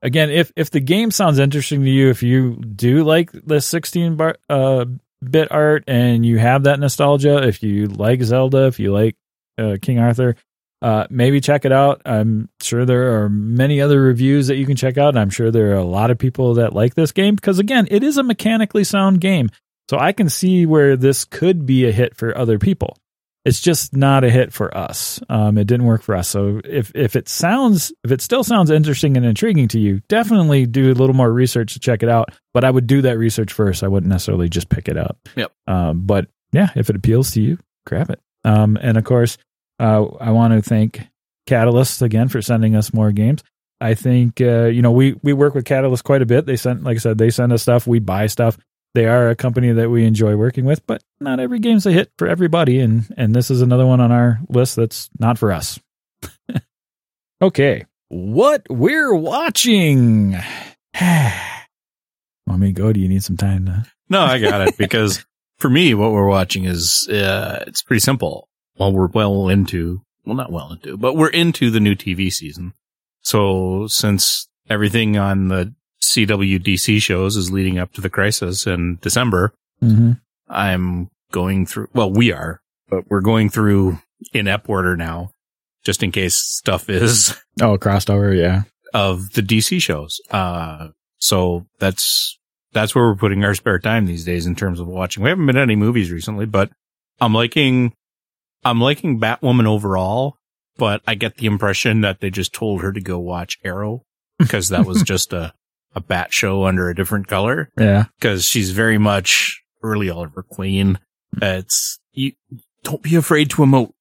Speaker 1: again, if if the game sounds interesting to you, if you do like the 16 bar, uh, bit art and you have that nostalgia, if you like Zelda, if you like uh, King Arthur, uh, maybe check it out. I'm sure there are many other reviews that you can check out. And I'm sure there are a lot of people that like this game because, again, it is a mechanically sound game. So I can see where this could be a hit for other people. It's just not a hit for us. Um, it didn't work for us. So if if it sounds if it still sounds interesting and intriguing to you, definitely do a little more research to check it out. But I would do that research first. I wouldn't necessarily just pick it up.
Speaker 2: Yep.
Speaker 1: Um, but yeah, if it appeals to you, grab it. Um, and of course, uh, I want to thank Catalyst again for sending us more games. I think uh, you know we we work with Catalyst quite a bit. They send, like I said, they send us stuff. We buy stuff. They are a company that we enjoy working with, but not every game's a hit for everybody. And and this is another one on our list that's not for us. Okay, what we're watching. Want me to go? Do you need some time to?
Speaker 2: No, I got it because for me, what we're watching is uh, it's pretty simple. Well, we're well into well, not well into, but we're into the new TV season. So since everything on the CWDC shows is leading up to the crisis in December,
Speaker 1: Mm-hmm.
Speaker 2: I'm going through. Well, we are, but we're going through in ep order now, just in case stuff is
Speaker 1: Oh, crossed over. Yeah.
Speaker 2: of the DC shows. Uh, so that's, that's where we're putting our spare time these days in terms of watching. We haven't been any movies recently, but I'm liking, I'm liking Batwoman overall, but I get the impression that they just told her to go watch Arrow because that was just a, a bat show under a different color
Speaker 1: Yeah.
Speaker 2: because she's very much early Oliver Queen. It's, you don't be afraid to emote.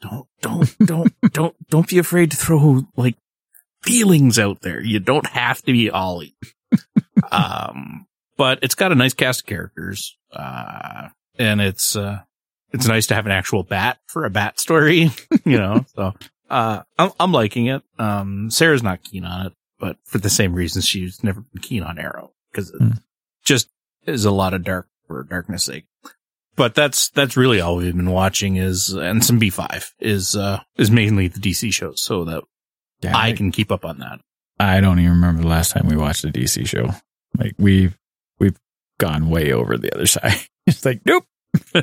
Speaker 2: Don't, don't, don't, don't, don't be afraid to throw like feelings out there. You don't have to be Ollie. um, but it's got a nice cast of characters. Uh, and it's, uh, it's nice to have an actual bat for a bat story, you know, so, uh, I'm, I'm liking it. Um, Sarah's not keen on it, but for the same reasons she's never been keen on Arrow because it
Speaker 1: Hmm.
Speaker 2: just is a lot of dark for darkness sake. But that's, that's really all we've been watching is, and some B5 is, uh, is mainly the DC shows so that
Speaker 1: yeah
Speaker 2: I can keep up on that.
Speaker 1: I don't even remember the last time we watched a DC show. Like we've we've gone way over the other side. it's like nope.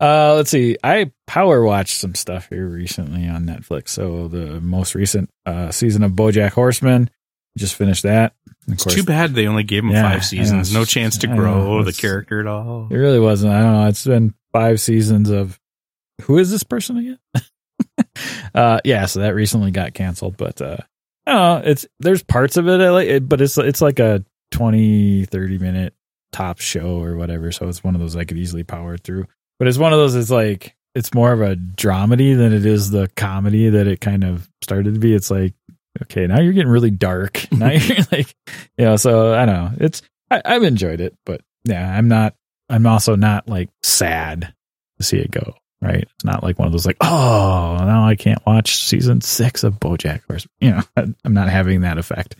Speaker 1: uh, let's see. I power watched some stuff here recently on Netflix. So the most recent uh, season of BoJack Horseman just finished that. Of
Speaker 2: It's too bad they only gave him
Speaker 1: Yeah,
Speaker 2: five seasons.
Speaker 1: know.
Speaker 2: No chance to
Speaker 1: I know.
Speaker 2: grow the character at all.
Speaker 1: It really wasn't. I don't know. It's been five seasons of who is this person again? uh, yeah. So that recently got canceled, but uh, I don't know. It's there's parts of it I like, it, but it's it's like a 20, 30 minute top show or whatever. So it's one of those I could easily power through. But it's one of those. It's like it's more of a dramedy than it is the comedy that it kind of started to be. It's like okay, now you're getting really dark. Now you're like, you know. So I don't know. It's I, I've enjoyed it, but yeah, I'm not I'm also not like sad to see it go. Right? It's not like one of those like, oh, now I can't watch season six of BoJack Horseman. You know, I'm not having that effect.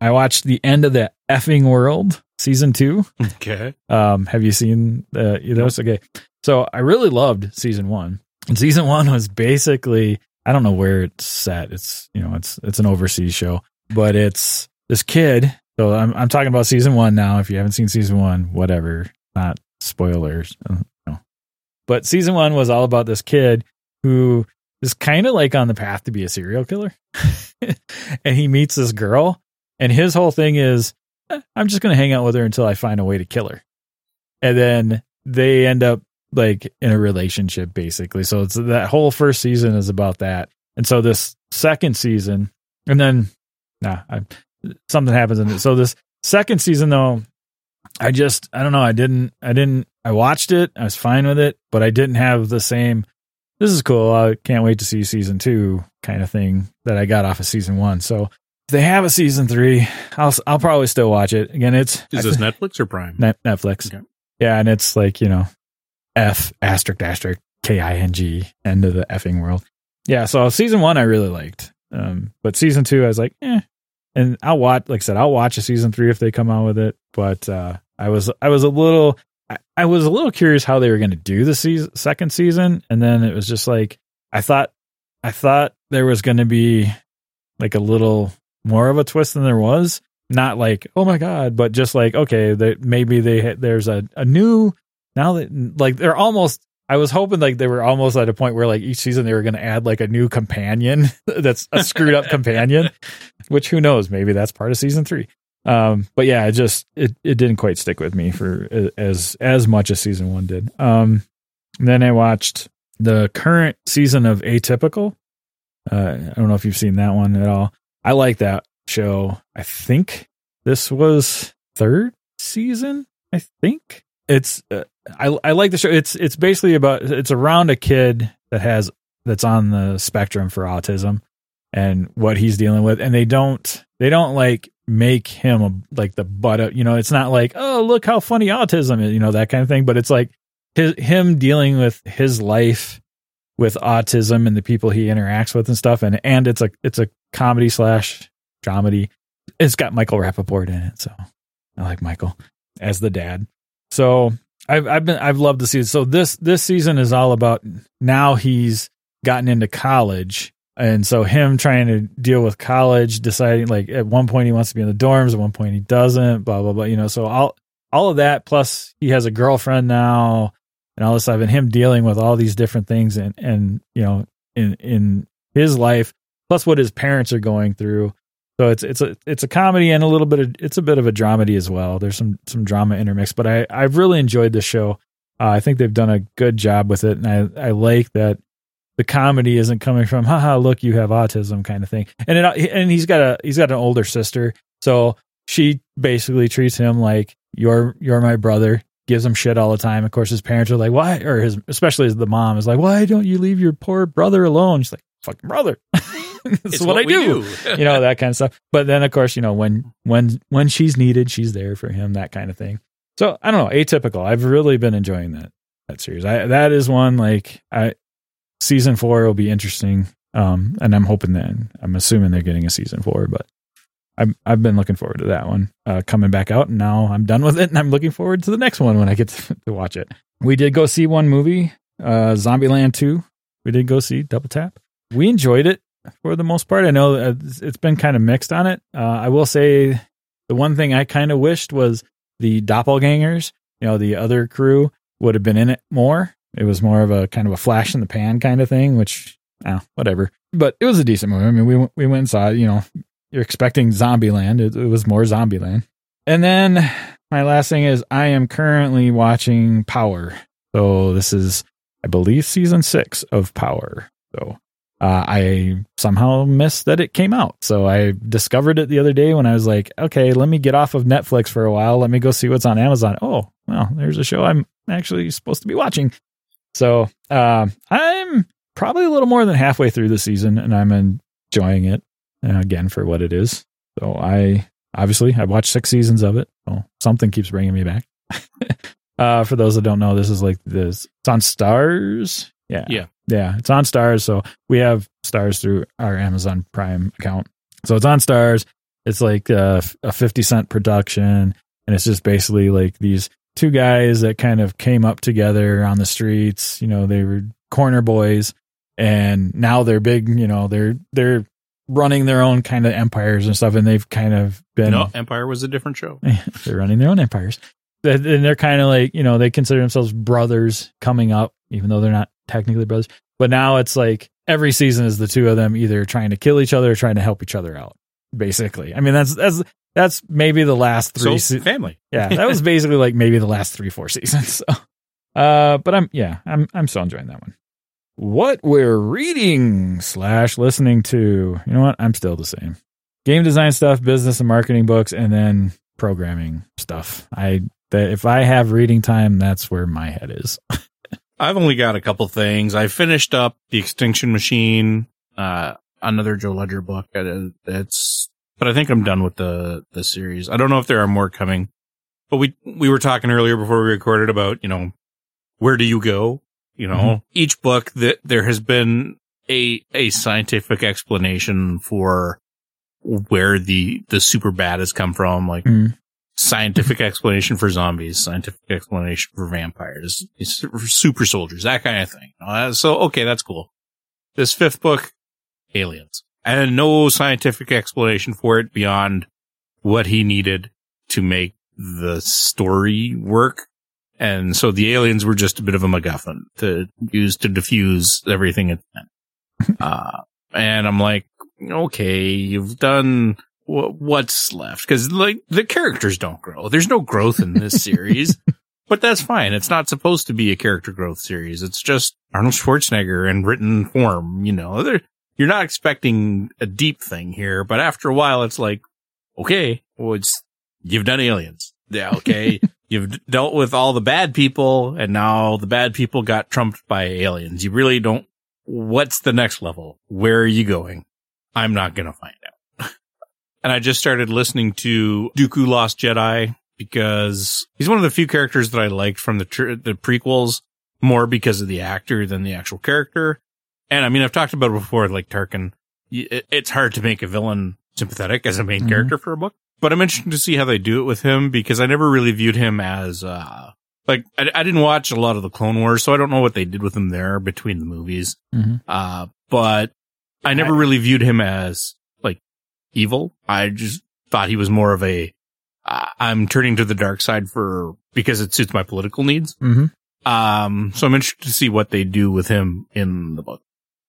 Speaker 1: I watched the end of the effing world season two.
Speaker 2: Okay.
Speaker 1: Um, have you seen uh, those? Okay, so I really loved season one. And season one was basically I don't know where it's set. It's you know it's it's an overseas show, but it's this kid. So I'm I'm talking about season one now. If you haven't seen season one, whatever, not spoilers. No. But season one was all about this kid who is kind of like on the path to be a serial killer, and he meets this girl, and his whole thing is "Eh, I'm just going to hang out with her until I find a way to kill her. And then they end up like in a relationship basically. So it's that whole first season is about that. And so this second season and then nah, I, something happens in it. So this second season though, I just I don't know, I didn't I didn't I watched it, I was fine with it, but I didn't have the same this is cool. I can't wait to see season 2 kind of thing that I got off of season 1. So if they have a season 3, I'll I'll probably still watch it. Again, it's
Speaker 2: Is this Netflix or Prime?
Speaker 1: Net, Netflix.
Speaker 2: Okay.
Speaker 1: Yeah, and it's like you know, F asterisk asterisk K I N G end of the effing world. Yeah, so season one I really liked, um, but season two I was like, eh. And I'll watch, like I said, I'll watch a season three if they come out with it. But uh, I was I was a little I, I was a little curious how they were going to do the season, second season, and then it was just like I thought I thought there was going to be like a little more of a twist than there was. Not like oh my god but just like okay that maybe they there's a, a new now that like they're almost i was hoping like they were almost at a point where like each season they were going to add like a new companion that's a screwed up companion which who knows maybe that's part of season three. Um but yeah it just it, it didn't quite stick with me for as as much as season one did. Um then i watched the current season of atypical. Uh i don't know if you've seen that one at all i like that show. I think this was third season. I think it's. Uh, I I like the show. It's it's basically about it's around a kid that has that's on the spectrum for autism and what he's dealing with, and they don't they don't like make him a, like the butt of you know. It's not like oh look how funny autism is you know that kind of thing, but it's like his him dealing with his life with autism and the people he interacts with and stuff. And and it's a it's a comedy slash dramedy. It's got Michael Rapaport in it, so I like Michael as the dad. So I've I've been I've loved the season. So this this season is all about now he's gotten into college. And so him trying to deal with college, deciding like at one point he wants to be in the dorms, at one point he doesn't, blah blah blah. You know, so all all of that plus he has a girlfriend now and all this stuff, and him dealing with all these different things and and you know in in his life, plus what his parents are going through. So it's it's a it's a comedy and a little bit of it's a bit of a dramedy as well. There's some some drama intermixed, but I I've really enjoyed the show. Uh, I think they've done a good job with it, and I I like that the comedy isn't coming from haha look you have autism kind of thing. And it, and he's got a he's got an older sister, so she basically treats him like you're you're my brother gives him shit all the time. Of course, his parents are like, why? Or his, especially the mom is like, why don't you leave your poor brother alone? She's like, fucking brother. That's what, what, I do. do. you know, that kind of stuff. But then of course, you know, when, when, when she's needed, she's there for him, that kind of thing. So I don't know, atypical. I've really been enjoying that, that series. I, that is one like I, season four will be interesting. Um, and I'm hoping that I'm assuming they're getting a season four, but I've I've been looking forward to that one uh, coming back out, and now I'm done with it, and I'm looking forward to the next one when I get to, to watch it. We did go see one movie, uh, Zombieland Two. We did go see Double Tap. We enjoyed it for the most part. I know it's been kind of mixed on it. Uh, I will say the one thing I kind of wished was the doppelgangers. You know, the other crew would have been in it more. It was more of a kind of a flash in the pan kind of thing, which, oh, whatever. But it was a decent movie. I mean, we we went and saw it. You know, you're expecting Zombieland. It, it was more Zombieland. And then my last thing is I am currently watching Power. So this is, I believe, season six of Power. So uh, I somehow missed that it came out. So I discovered it the other day when I was like, okay, let me get off of Netflix for a while. Let me go see what's on Amazon. Oh, well, there's a show I'm actually supposed to be watching. So uh, I'm probably a little more than halfway through the season and I'm enjoying it again for what it is. So I obviously I watched six seasons of it. So something keeps bringing me back. uh, for those that don't know, this is like this. It's on Starz. Yeah,
Speaker 2: yeah,
Speaker 1: yeah. It's on Starz. So we have Starz through our Amazon Prime account. So it's on Starz. It's like a, a fifty cent production, and it's just basically like these two guys that kind of came up together on the streets. You know, they were corner boys, and now they're big. You know, they're they're running their own kind of empires and stuff, and they've kind of been.
Speaker 2: No, Empire was a different show.
Speaker 1: they're running their own empires, and they're kind of like you know they consider themselves brothers coming up, even though they're not technically brothers. But now it's like every season is the two of them either trying to kill each other or trying to help each other out. Basically, I mean that's that's that's maybe the last three
Speaker 2: so, se- family.
Speaker 1: yeah, that was basically like maybe the last three four seasons. So. Uh, but I'm yeah, I'm I'm still enjoying that one what we're reading slash listening to. You know what? I'm still the same. Game design stuff, business and marketing books, and then programming stuff. I that if I have reading time, that's where my head is.
Speaker 2: I've only got a couple things. I finished up the Extinction Machine, uh, another Joe Ledger book. It's, but I think I'm done with the the series. I don't know if there are more coming. But we we were talking earlier before we recorded about you know where do you go you know, mm-hmm. each book that there has been a, a scientific explanation for where the, the super bad has come from. Like mm. scientific explanation for zombies, scientific explanation for vampires, super soldiers, that kind of thing. Uh, so, okay, that's cool. This fifth book, aliens and no scientific explanation for it beyond what he needed to make the story work. And so the aliens were just a bit of a MacGuffin to use to diffuse everything. At uh, and I'm like, okay, you've done what's left because like the characters don't grow. There's no growth in this series, but that's fine. It's not supposed to be a character growth series. It's just Arnold Schwarzenegger in written form. You know, They're, you're not expecting a deep thing here, but after a while, it's like, okay, well, it's, you've done aliens. Yeah. Okay. You've dealt with all the bad people and now the bad people got trumped by aliens. You really don't, what's the next level? Where are you going? I'm not going to find out. and I just started listening to Dooku Lost Jedi because he's one of the few characters that I liked from the, tr- the prequels more because of the actor than the actual character.
Speaker 4: And I mean, I've talked about it before, like Tarkin. It, it's hard to make a villain sympathetic as a main
Speaker 1: Mhm.
Speaker 4: character for a book, but I'm interested to see how they do it with him because I never really viewed him as, uh, like, I, I didn't watch a lot of the Clone Wars, so I don't know what they did with him there between the movies.
Speaker 1: Mhm.
Speaker 4: Uh, but I never really viewed him as like evil. I just thought he was more of a, uh, I'm turning to the dark side for, because it suits my political needs.
Speaker 1: Mhm.
Speaker 4: Um, so I'm interested to see what they do with him in the book.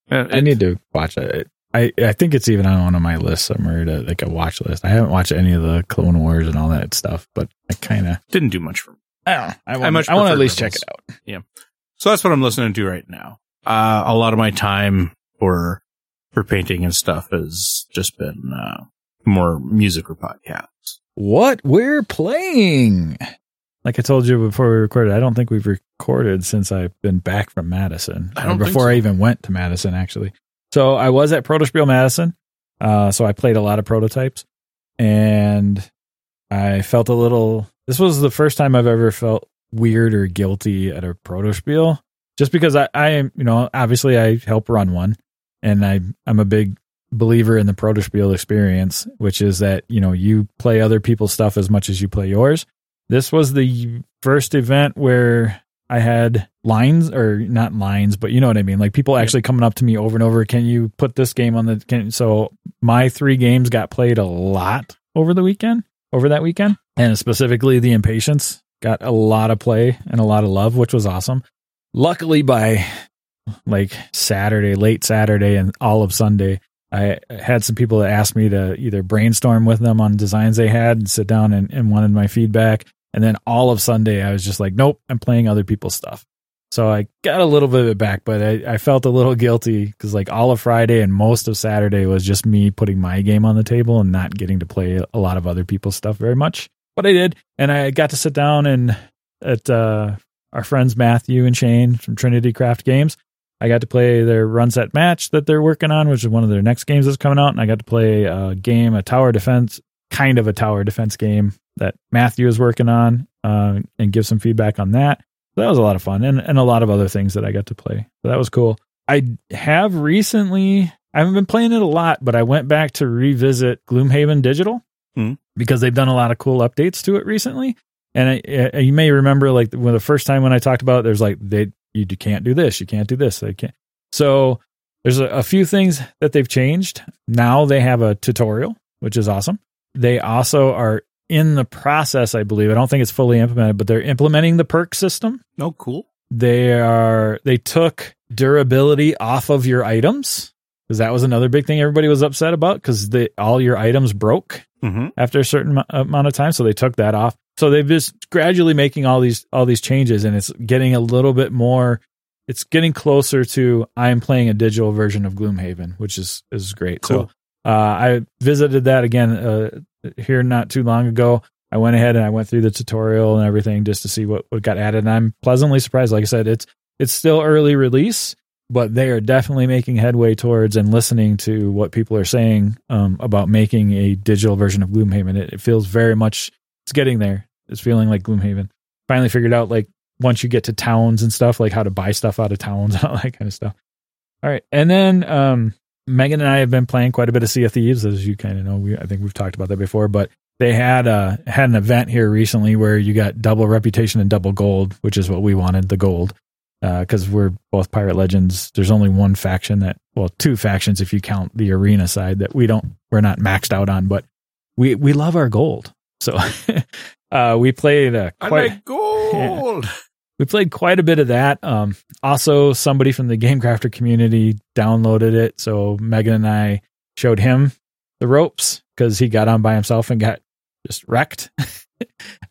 Speaker 4: Uh,
Speaker 1: I need to watch it. I, I think it's even on one of my lists somewhere to like a watch list. I haven't watched any of the Clone Wars and all that stuff, but I kind of
Speaker 4: didn't do much for me.
Speaker 1: I don't know. I
Speaker 4: I
Speaker 1: want,
Speaker 4: much
Speaker 1: I want to at least check it out. Yeah.
Speaker 4: So that's what I'm listening to right now. Uh, a lot of my time for, for painting and stuff has just been, uh, more music or podcasts.
Speaker 1: What we're playing. Like I told you before we recorded, I don't think we've recorded since I've been back from Madison.
Speaker 4: I
Speaker 1: before
Speaker 4: so.
Speaker 1: I even went to Madison, actually. So I was at Protospiel Madison. Uh, so I played a lot of prototypes and I felt a little, this was the first time I've ever felt weird or guilty at a Protospiel just because I, I am, you know, obviously I help run one and I, I'm a big believer in the Protospiel experience, which is that, you know, you play other people's stuff as much as you play yours. This was the first event where I had lines or not lines, but you know what I mean? Like people actually coming up to me over and over. Can you put this game on the, can, so my three games got played a lot over the weekend, over that weekend. And specifically the impatience got a lot of play and a lot of love, which was awesome. Luckily by like Saturday, late Saturday and all of Sunday, I had some people that asked me to either brainstorm with them on designs they had and sit down and, and wanted my feedback. And then all of Sunday, I was just like, nope, I'm playing other people's stuff. So I got a little bit of it back, but I, I felt a little guilty because like all of Friday and most of Saturday was just me putting my game on the table and not getting to play a lot of other people's stuff very much. But I did. And I got to sit down and at uh, our friends Matthew and Shane from Trinity Craft Games. I got to play their run set match that they're working on, which is one of their next games that's coming out. And I got to play a game, a tower defense, kind of a tower defense game that Matthew is working on, uh, and give some feedback on that. So that was a lot of fun and, and a lot of other things that I got to play. So that was cool. I have recently, I haven't been playing it a lot, but I went back to revisit Gloomhaven Digital
Speaker 4: Hmm.
Speaker 1: because they've done a lot of cool updates to it recently. And I, I, you may remember, like when the first time when I talked about, it, there's like they you can't do this, you can't do this, they can't. So there's a, a few things that they've changed. Now they have a tutorial, which is awesome. They also are in the process, I believe. I don't think it's fully implemented, but they're implementing the perk system.
Speaker 4: Oh, cool.
Speaker 1: They are they took durability off of your items because that was another big thing everybody was upset about because they all your items broke
Speaker 4: Mm-hmm.
Speaker 1: after a certain mo- amount of time so they took that off so they've just gradually making all these all these changes and it's getting a little bit more it's getting closer to i'm playing a digital version of gloomhaven which is is great so uh, i visited that again uh, here not too long ago i went ahead and i went through the tutorial and everything just to see what, what got added and i'm pleasantly surprised like i said it's it's still early release but they are definitely making headway towards and listening to what people are saying um, about making a digital version of Gloomhaven. It, it feels very much it's getting there. It's feeling like Gloomhaven. Finally figured out like once you get to towns and stuff, like how to buy stuff out of towns and all that kind of stuff. All right, and then um, Megan and I have been playing quite a bit of Sea of Thieves, as you kind of know. We I think we've talked about that before, but they had uh had an event here recently where you got double reputation and double gold, which is what we wanted, the gold because we're both pirate legends there's only one faction that well two factions if you count the arena side that we don't we're not maxed out on but we we love our gold so uh we played uh,
Speaker 4: I
Speaker 1: quite
Speaker 4: like gold.
Speaker 1: we played quite a bit of that. Um also somebody from the game crafter community downloaded it so megan and i showed him the ropes because he got on by himself and got just wrecked.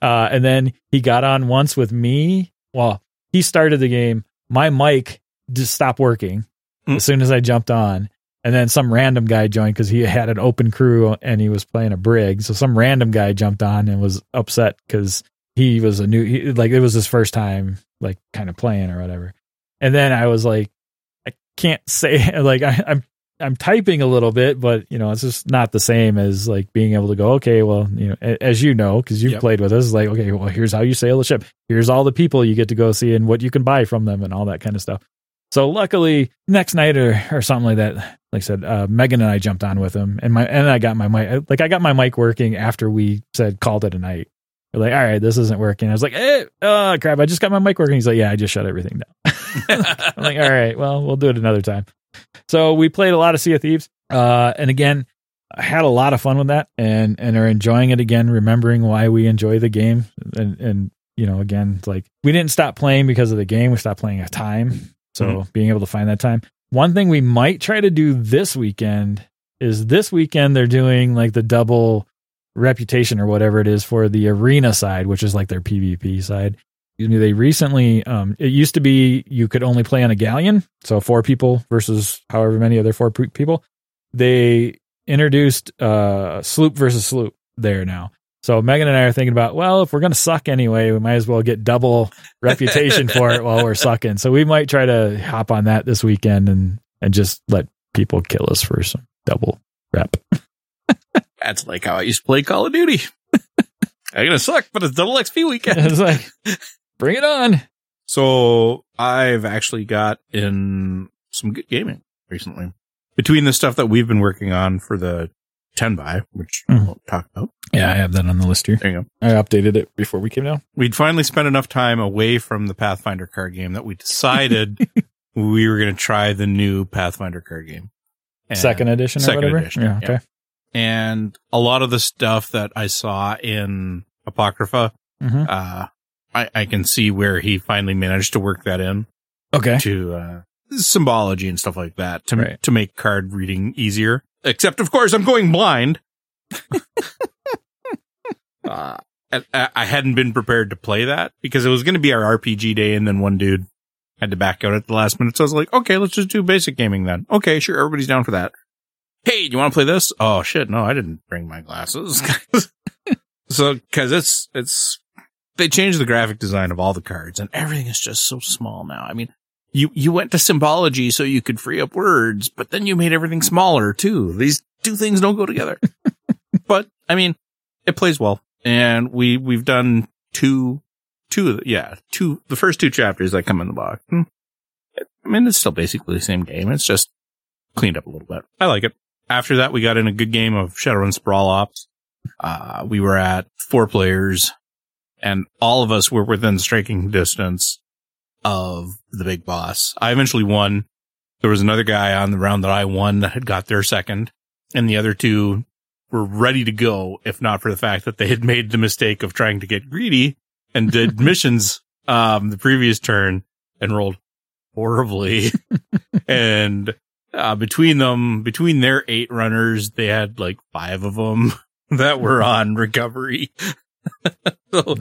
Speaker 1: Uh and then he got on once with me. Well he started the game. My mic just stopped working
Speaker 4: Mm.
Speaker 1: as soon as i jumped on. And then some random guy joined because he had an open crew and he was playing a brig. So some random guy jumped on and was upset because he was a new he, like it was his first time like kind of playing or whatever and then i was like i can't say like I, i'm i'm typing a little bit but you know it's just not the same as like being able to go okay well you know as you know because you've
Speaker 4: Yep.
Speaker 1: played with us like okay well here's how you sail the ship here's all the people you get to go see and what you can buy from them and all that kind of stuff So luckily, next night or, or something like that, like I said, uh, Megan and I jumped on with him, and my and I got my mic like I got my mic working after we said called it a night. We're like, all right, this isn't working. I was like, eh, oh crap, I just got my mic working. He's like, yeah, I just shut everything down. I'm like, all right, well, we'll do it another time. So we played a lot of Sea of Thieves, uh, and again, I had a lot of fun with that, and and are enjoying it again, remembering why we enjoy the game, and and you know, again, like we didn't stop playing because of the game. We stopped playing a time. So
Speaker 2: Mhm.
Speaker 1: being able to find that time. One thing we might try to do this weekend is this weekend they're doing like the double reputation or whatever it is for the arena side, which is like their PvP side. Excuse me, They recently, um, it used to be you could only play on a galleon, so four people versus however many other four people. They introduced uh, sloop versus sloop there now. So Megan and I are thinking about, well, if we're going to suck anyway, we might as well get double reputation for it while we're sucking. So we might try to hop on that this weekend and and just let people kill us for some double rep.
Speaker 2: That's like how I used to play Call of Duty. I'm gonna suck, but it's double XP weekend.
Speaker 1: it's like, bring it on.
Speaker 2: So I've actually got in some good gaming recently. Between the stuff that we've been working on for the 10 by, which
Speaker 1: Mhm.
Speaker 2: we'll talk about.
Speaker 1: Yeah, I have that on the list here.
Speaker 2: There you go.
Speaker 1: I updated it before we came down.
Speaker 2: We'd finally spent enough time away from the Pathfinder card game that we decided we were going to try the new Pathfinder card game. And-
Speaker 1: second edition or
Speaker 2: second
Speaker 1: whatever.
Speaker 2: edition,
Speaker 1: Yeah,
Speaker 2: yeah. And a lot of the stuff that I saw in Apocrypha,
Speaker 1: Mhm.
Speaker 2: uh, I, I can see where he finally managed to work that in.
Speaker 1: Okay.
Speaker 2: to uh, symbology and stuff like that to
Speaker 1: Right.
Speaker 2: to make card reading easier. Except, of course, I'm going blind. uh, I, I hadn't been prepared to play that because it was going to be our RPG day, and then one dude had to back out at the last minute. So I was like, okay, let's just do basic gaming then. Okay, sure, everybody's down for that. Hey, do you want to play this? Oh shit, no, I didn't bring my glasses. so, because it's it's they changed the graphic design of all the cards, and everything is just so small now. I mean you you went to symbology so you could free up words, but then you made everything smaller too. These two things don't go together. but I mean, it plays well, and we we've done two two of the, yeah two the first two chapters that come in the box. Hmm. I mean, it's still basically the same game. It's just cleaned up a little bit. I like it. After that, we got in a good game of Shadowrun Sprawl Ops. Uh, we were at four players, and all of us were within striking distance of the big boss. I eventually won. There was another guy on the round that I won that had got there second, and the other two were ready to go, if not for the fact that they had made the mistake of trying to get greedy and did missions um the previous turn and rolled horribly. and uh, between them, between their eight runners, they had like five of them that were on recovery. so,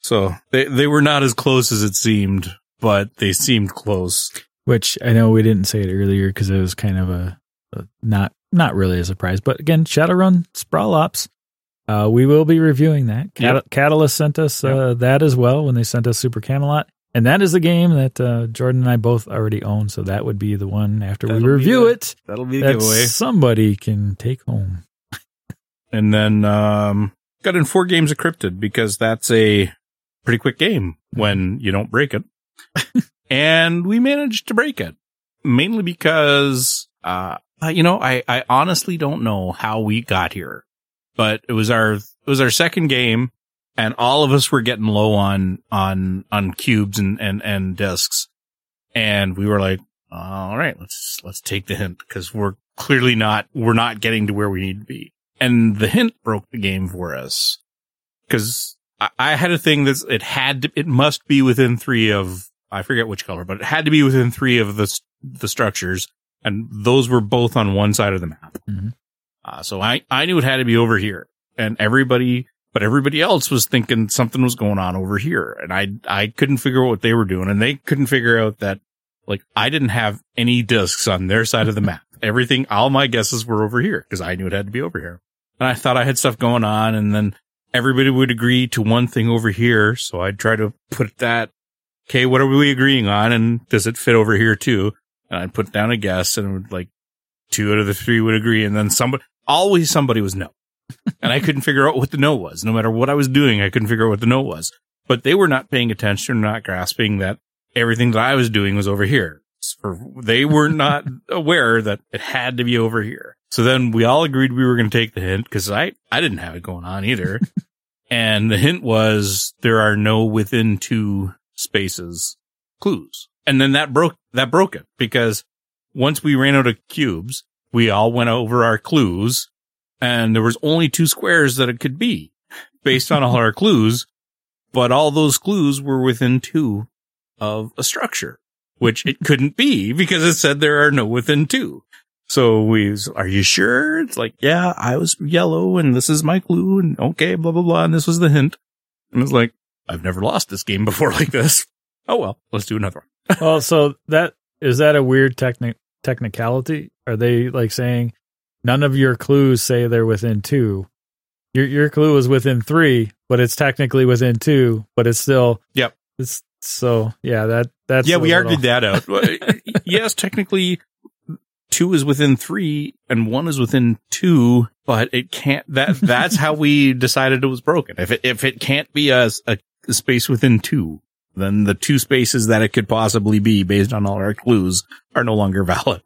Speaker 2: so they, they were not as close as it seemed, but they seemed close.
Speaker 1: Which I know we didn't say it earlier because it was kind of a, a not not really a surprise. But again, Shadowrun Sprawl Ops. Uh, we will be reviewing that. Cat-
Speaker 2: Yep.
Speaker 1: Catalyst sent us uh, that as well when they sent us Super Camelot, and that is the game that uh, Jordan and I both already own. So that would be the one after
Speaker 2: That'll
Speaker 1: we review
Speaker 2: the-
Speaker 1: it
Speaker 2: That'll be the
Speaker 1: that
Speaker 2: giveaway.
Speaker 1: somebody can take home.
Speaker 2: And then, um, got in four games of Cryptid because that's a pretty quick game when you don't break it. and we managed to break it mainly because, uh, uh, you know, I, I honestly don't know how we got here, but it was our, it was our second game and all of us were getting low on, on, on cubes and, and, and discs. And we were like, all right, let's, let's take the hint because we're clearly not, we're not getting to where we need to be. And the hint broke the game for us because I, I had a thing that's, it had to, it must be within three of, I forget which color, but it had to be within three of the, the structures. And those were both on one side of the map.
Speaker 1: Mhm.
Speaker 2: Uh, so I, I knew it had to be over here and everybody, but everybody else was thinking something was going on over here. And I, I couldn't figure out what they were doing and they couldn't figure out that like I didn't have any discs on their side of the map. Everything, all my guesses were over here because I knew it had to be over here. And I thought I had stuff going on and then everybody would agree to one thing over here. So I'd try to put that, okay, what are we agreeing on? And does it fit over here too? And I'd put down a guess and it would like two out of the three would agree. And then somebody, always somebody was no. And I couldn't figure out what the no was. No matter what I was doing, I couldn't figure out what the no was. But they were not paying attention not grasping that everything that I was doing was over here. or they were not aware that it had to be over here. So then we all agreed we were going to take the hint because I, I didn't have it going on either. and the hint was there are no within two spaces clues. And then that broke, that broke it because once we ran out of cubes, we all went over our clues and there was only two squares that it could be based on all our clues. But all those clues were within two of a structure, which it couldn't be because it said there are no within two. So we, are you sure? It's like, yeah, I was yellow and this is my clue and okay, blah, blah, blah. And this was the hint. And it's like, I've never lost this game before like this. Oh, well, let's do another one.
Speaker 1: well, so that is that a weird technic technicality? Are they like saying none of your clues say they're within two? Your your clue is within three, but it's technically within two, but it's still
Speaker 2: Yep.
Speaker 1: It's so yeah that that's
Speaker 2: yeah, we
Speaker 1: little-
Speaker 2: argued that out. Yes, technically two is within three and one is within two, but it can't, that, that's how we decided it was broken. If it, if it can't be a, a space within two, then the two spaces that it could possibly be based on all our clues are no longer valid.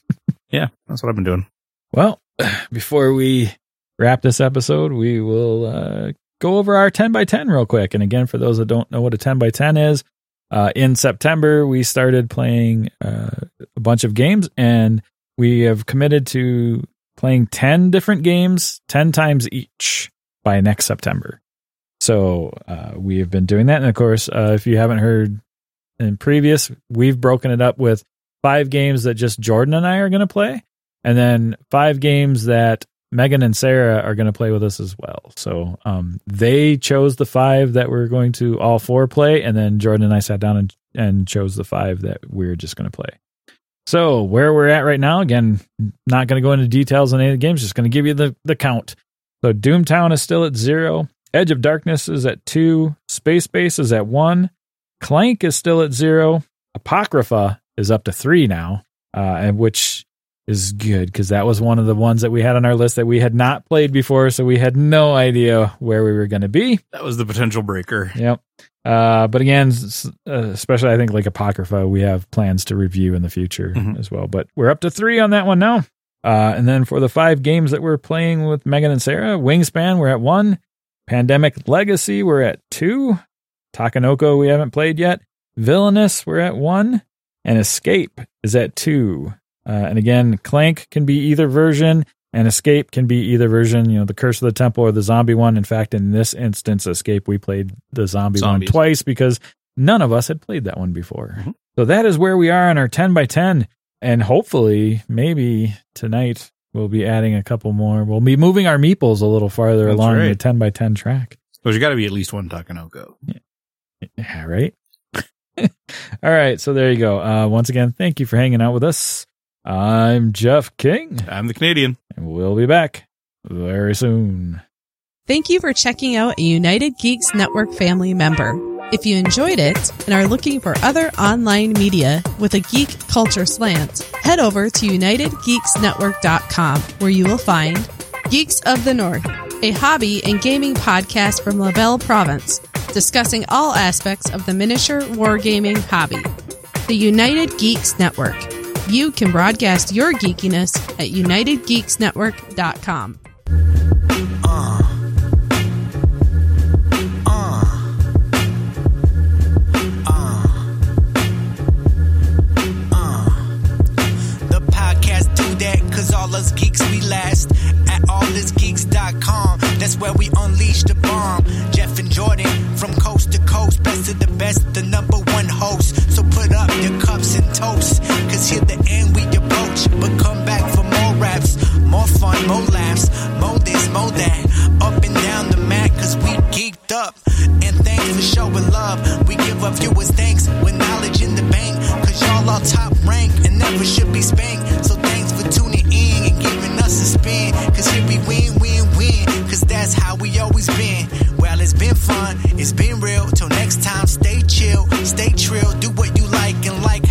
Speaker 2: yeah, that's what I've been doing.
Speaker 1: Well, before we wrap this episode, we will uh, go over our 10 by 10 real quick. And again, for those that don't know what a 10 by 10 is, uh, in September, we started playing uh, a bunch of games and we have committed to playing 10 different games, 10 times each by next September. So uh, we have been doing that. And of course, uh, if you haven't heard in previous, we've broken it up with five games that just Jordan and I are going to play and then five games that Megan and Sarah are going to play with us as well. So um, they chose the five that we're going to all four play, and then Jordan and I sat down and, and chose the five that we're just going to play. So where we're at right now, again, not going to go into details on any of the games, just going to give you the, the count. So Doomtown is still at zero, Edge of Darkness is at two, Space Base is at one, Clank is still at zero, Apocrypha is up to three now, uh, and which is good because that was one of the ones that we had on our list that we had not played before, so we had no idea where we were going to be.
Speaker 2: That was the potential breaker.
Speaker 1: Yep. Uh, but again, uh, especially I think like Apocrypha, we have plans to review in the future
Speaker 2: Mhm.
Speaker 1: as well. But we're up to three on that one now. Uh, and then for the five games that we're playing with Megan and Sarah, Wingspan, we're at one. Pandemic Legacy, we're at two. Takenoko, we haven't played yet. Villainous, we're at one. And Escape is at two. Uh, and again, Clank can be either version, and Escape can be either version. You know, the Curse of the Temple or the Zombie one. In fact, in this instance, Escape, we played the Zombie
Speaker 2: Zombies.
Speaker 1: one twice because none of us had played that one before.
Speaker 2: Mhm.
Speaker 1: So that is where we are on our 10 by 10. And hopefully, maybe tonight we'll be adding a couple more. We'll be moving our meeples a little farther
Speaker 2: That's
Speaker 1: along the 10 by 10 track.
Speaker 2: There's got to be at least one Takenoko.
Speaker 1: Yeah, right? All right. So there you go. Uh, once again, thank you for hanging out with us. I'm Jeff King,
Speaker 2: I'm the Canadian.
Speaker 1: and we'll be back very soon.
Speaker 5: Thank you for checking out a United Geeks Network family member. If you enjoyed it and are looking for other online media with a geek culture slant, head over to UnitedGeeksNetwork.com where you will find Geeks of the North, a hobby and gaming podcast from Laval Province, discussing all aspects of the miniature wargaming hobby. The United Geeks Network. You can broadcast your geekiness at UnitedGeeksNetwork.com.
Speaker 6: The podcast do that, cause all us geeks we last. At allusgeeks.com, that's where we unleash the bomb. Jeff and Jordan, from coast to coast, best of the best, the number one host. So put up your cups and toast, cause here the end we approach. But come back for more raps, more fun, more laughs, more this, more that. Up and down the mat, cause we geeked up. And thanks for showing love. We give our viewers thanks with knowledge in the bank, cause y'all are top rank and never should be spanked. So thanks for tuning in and giving suspend. Cause here we win, win, win. Cause that's how we always been. Well, it's been fun, it's been real. Till next time, stay chill, stay trill, do what you like and like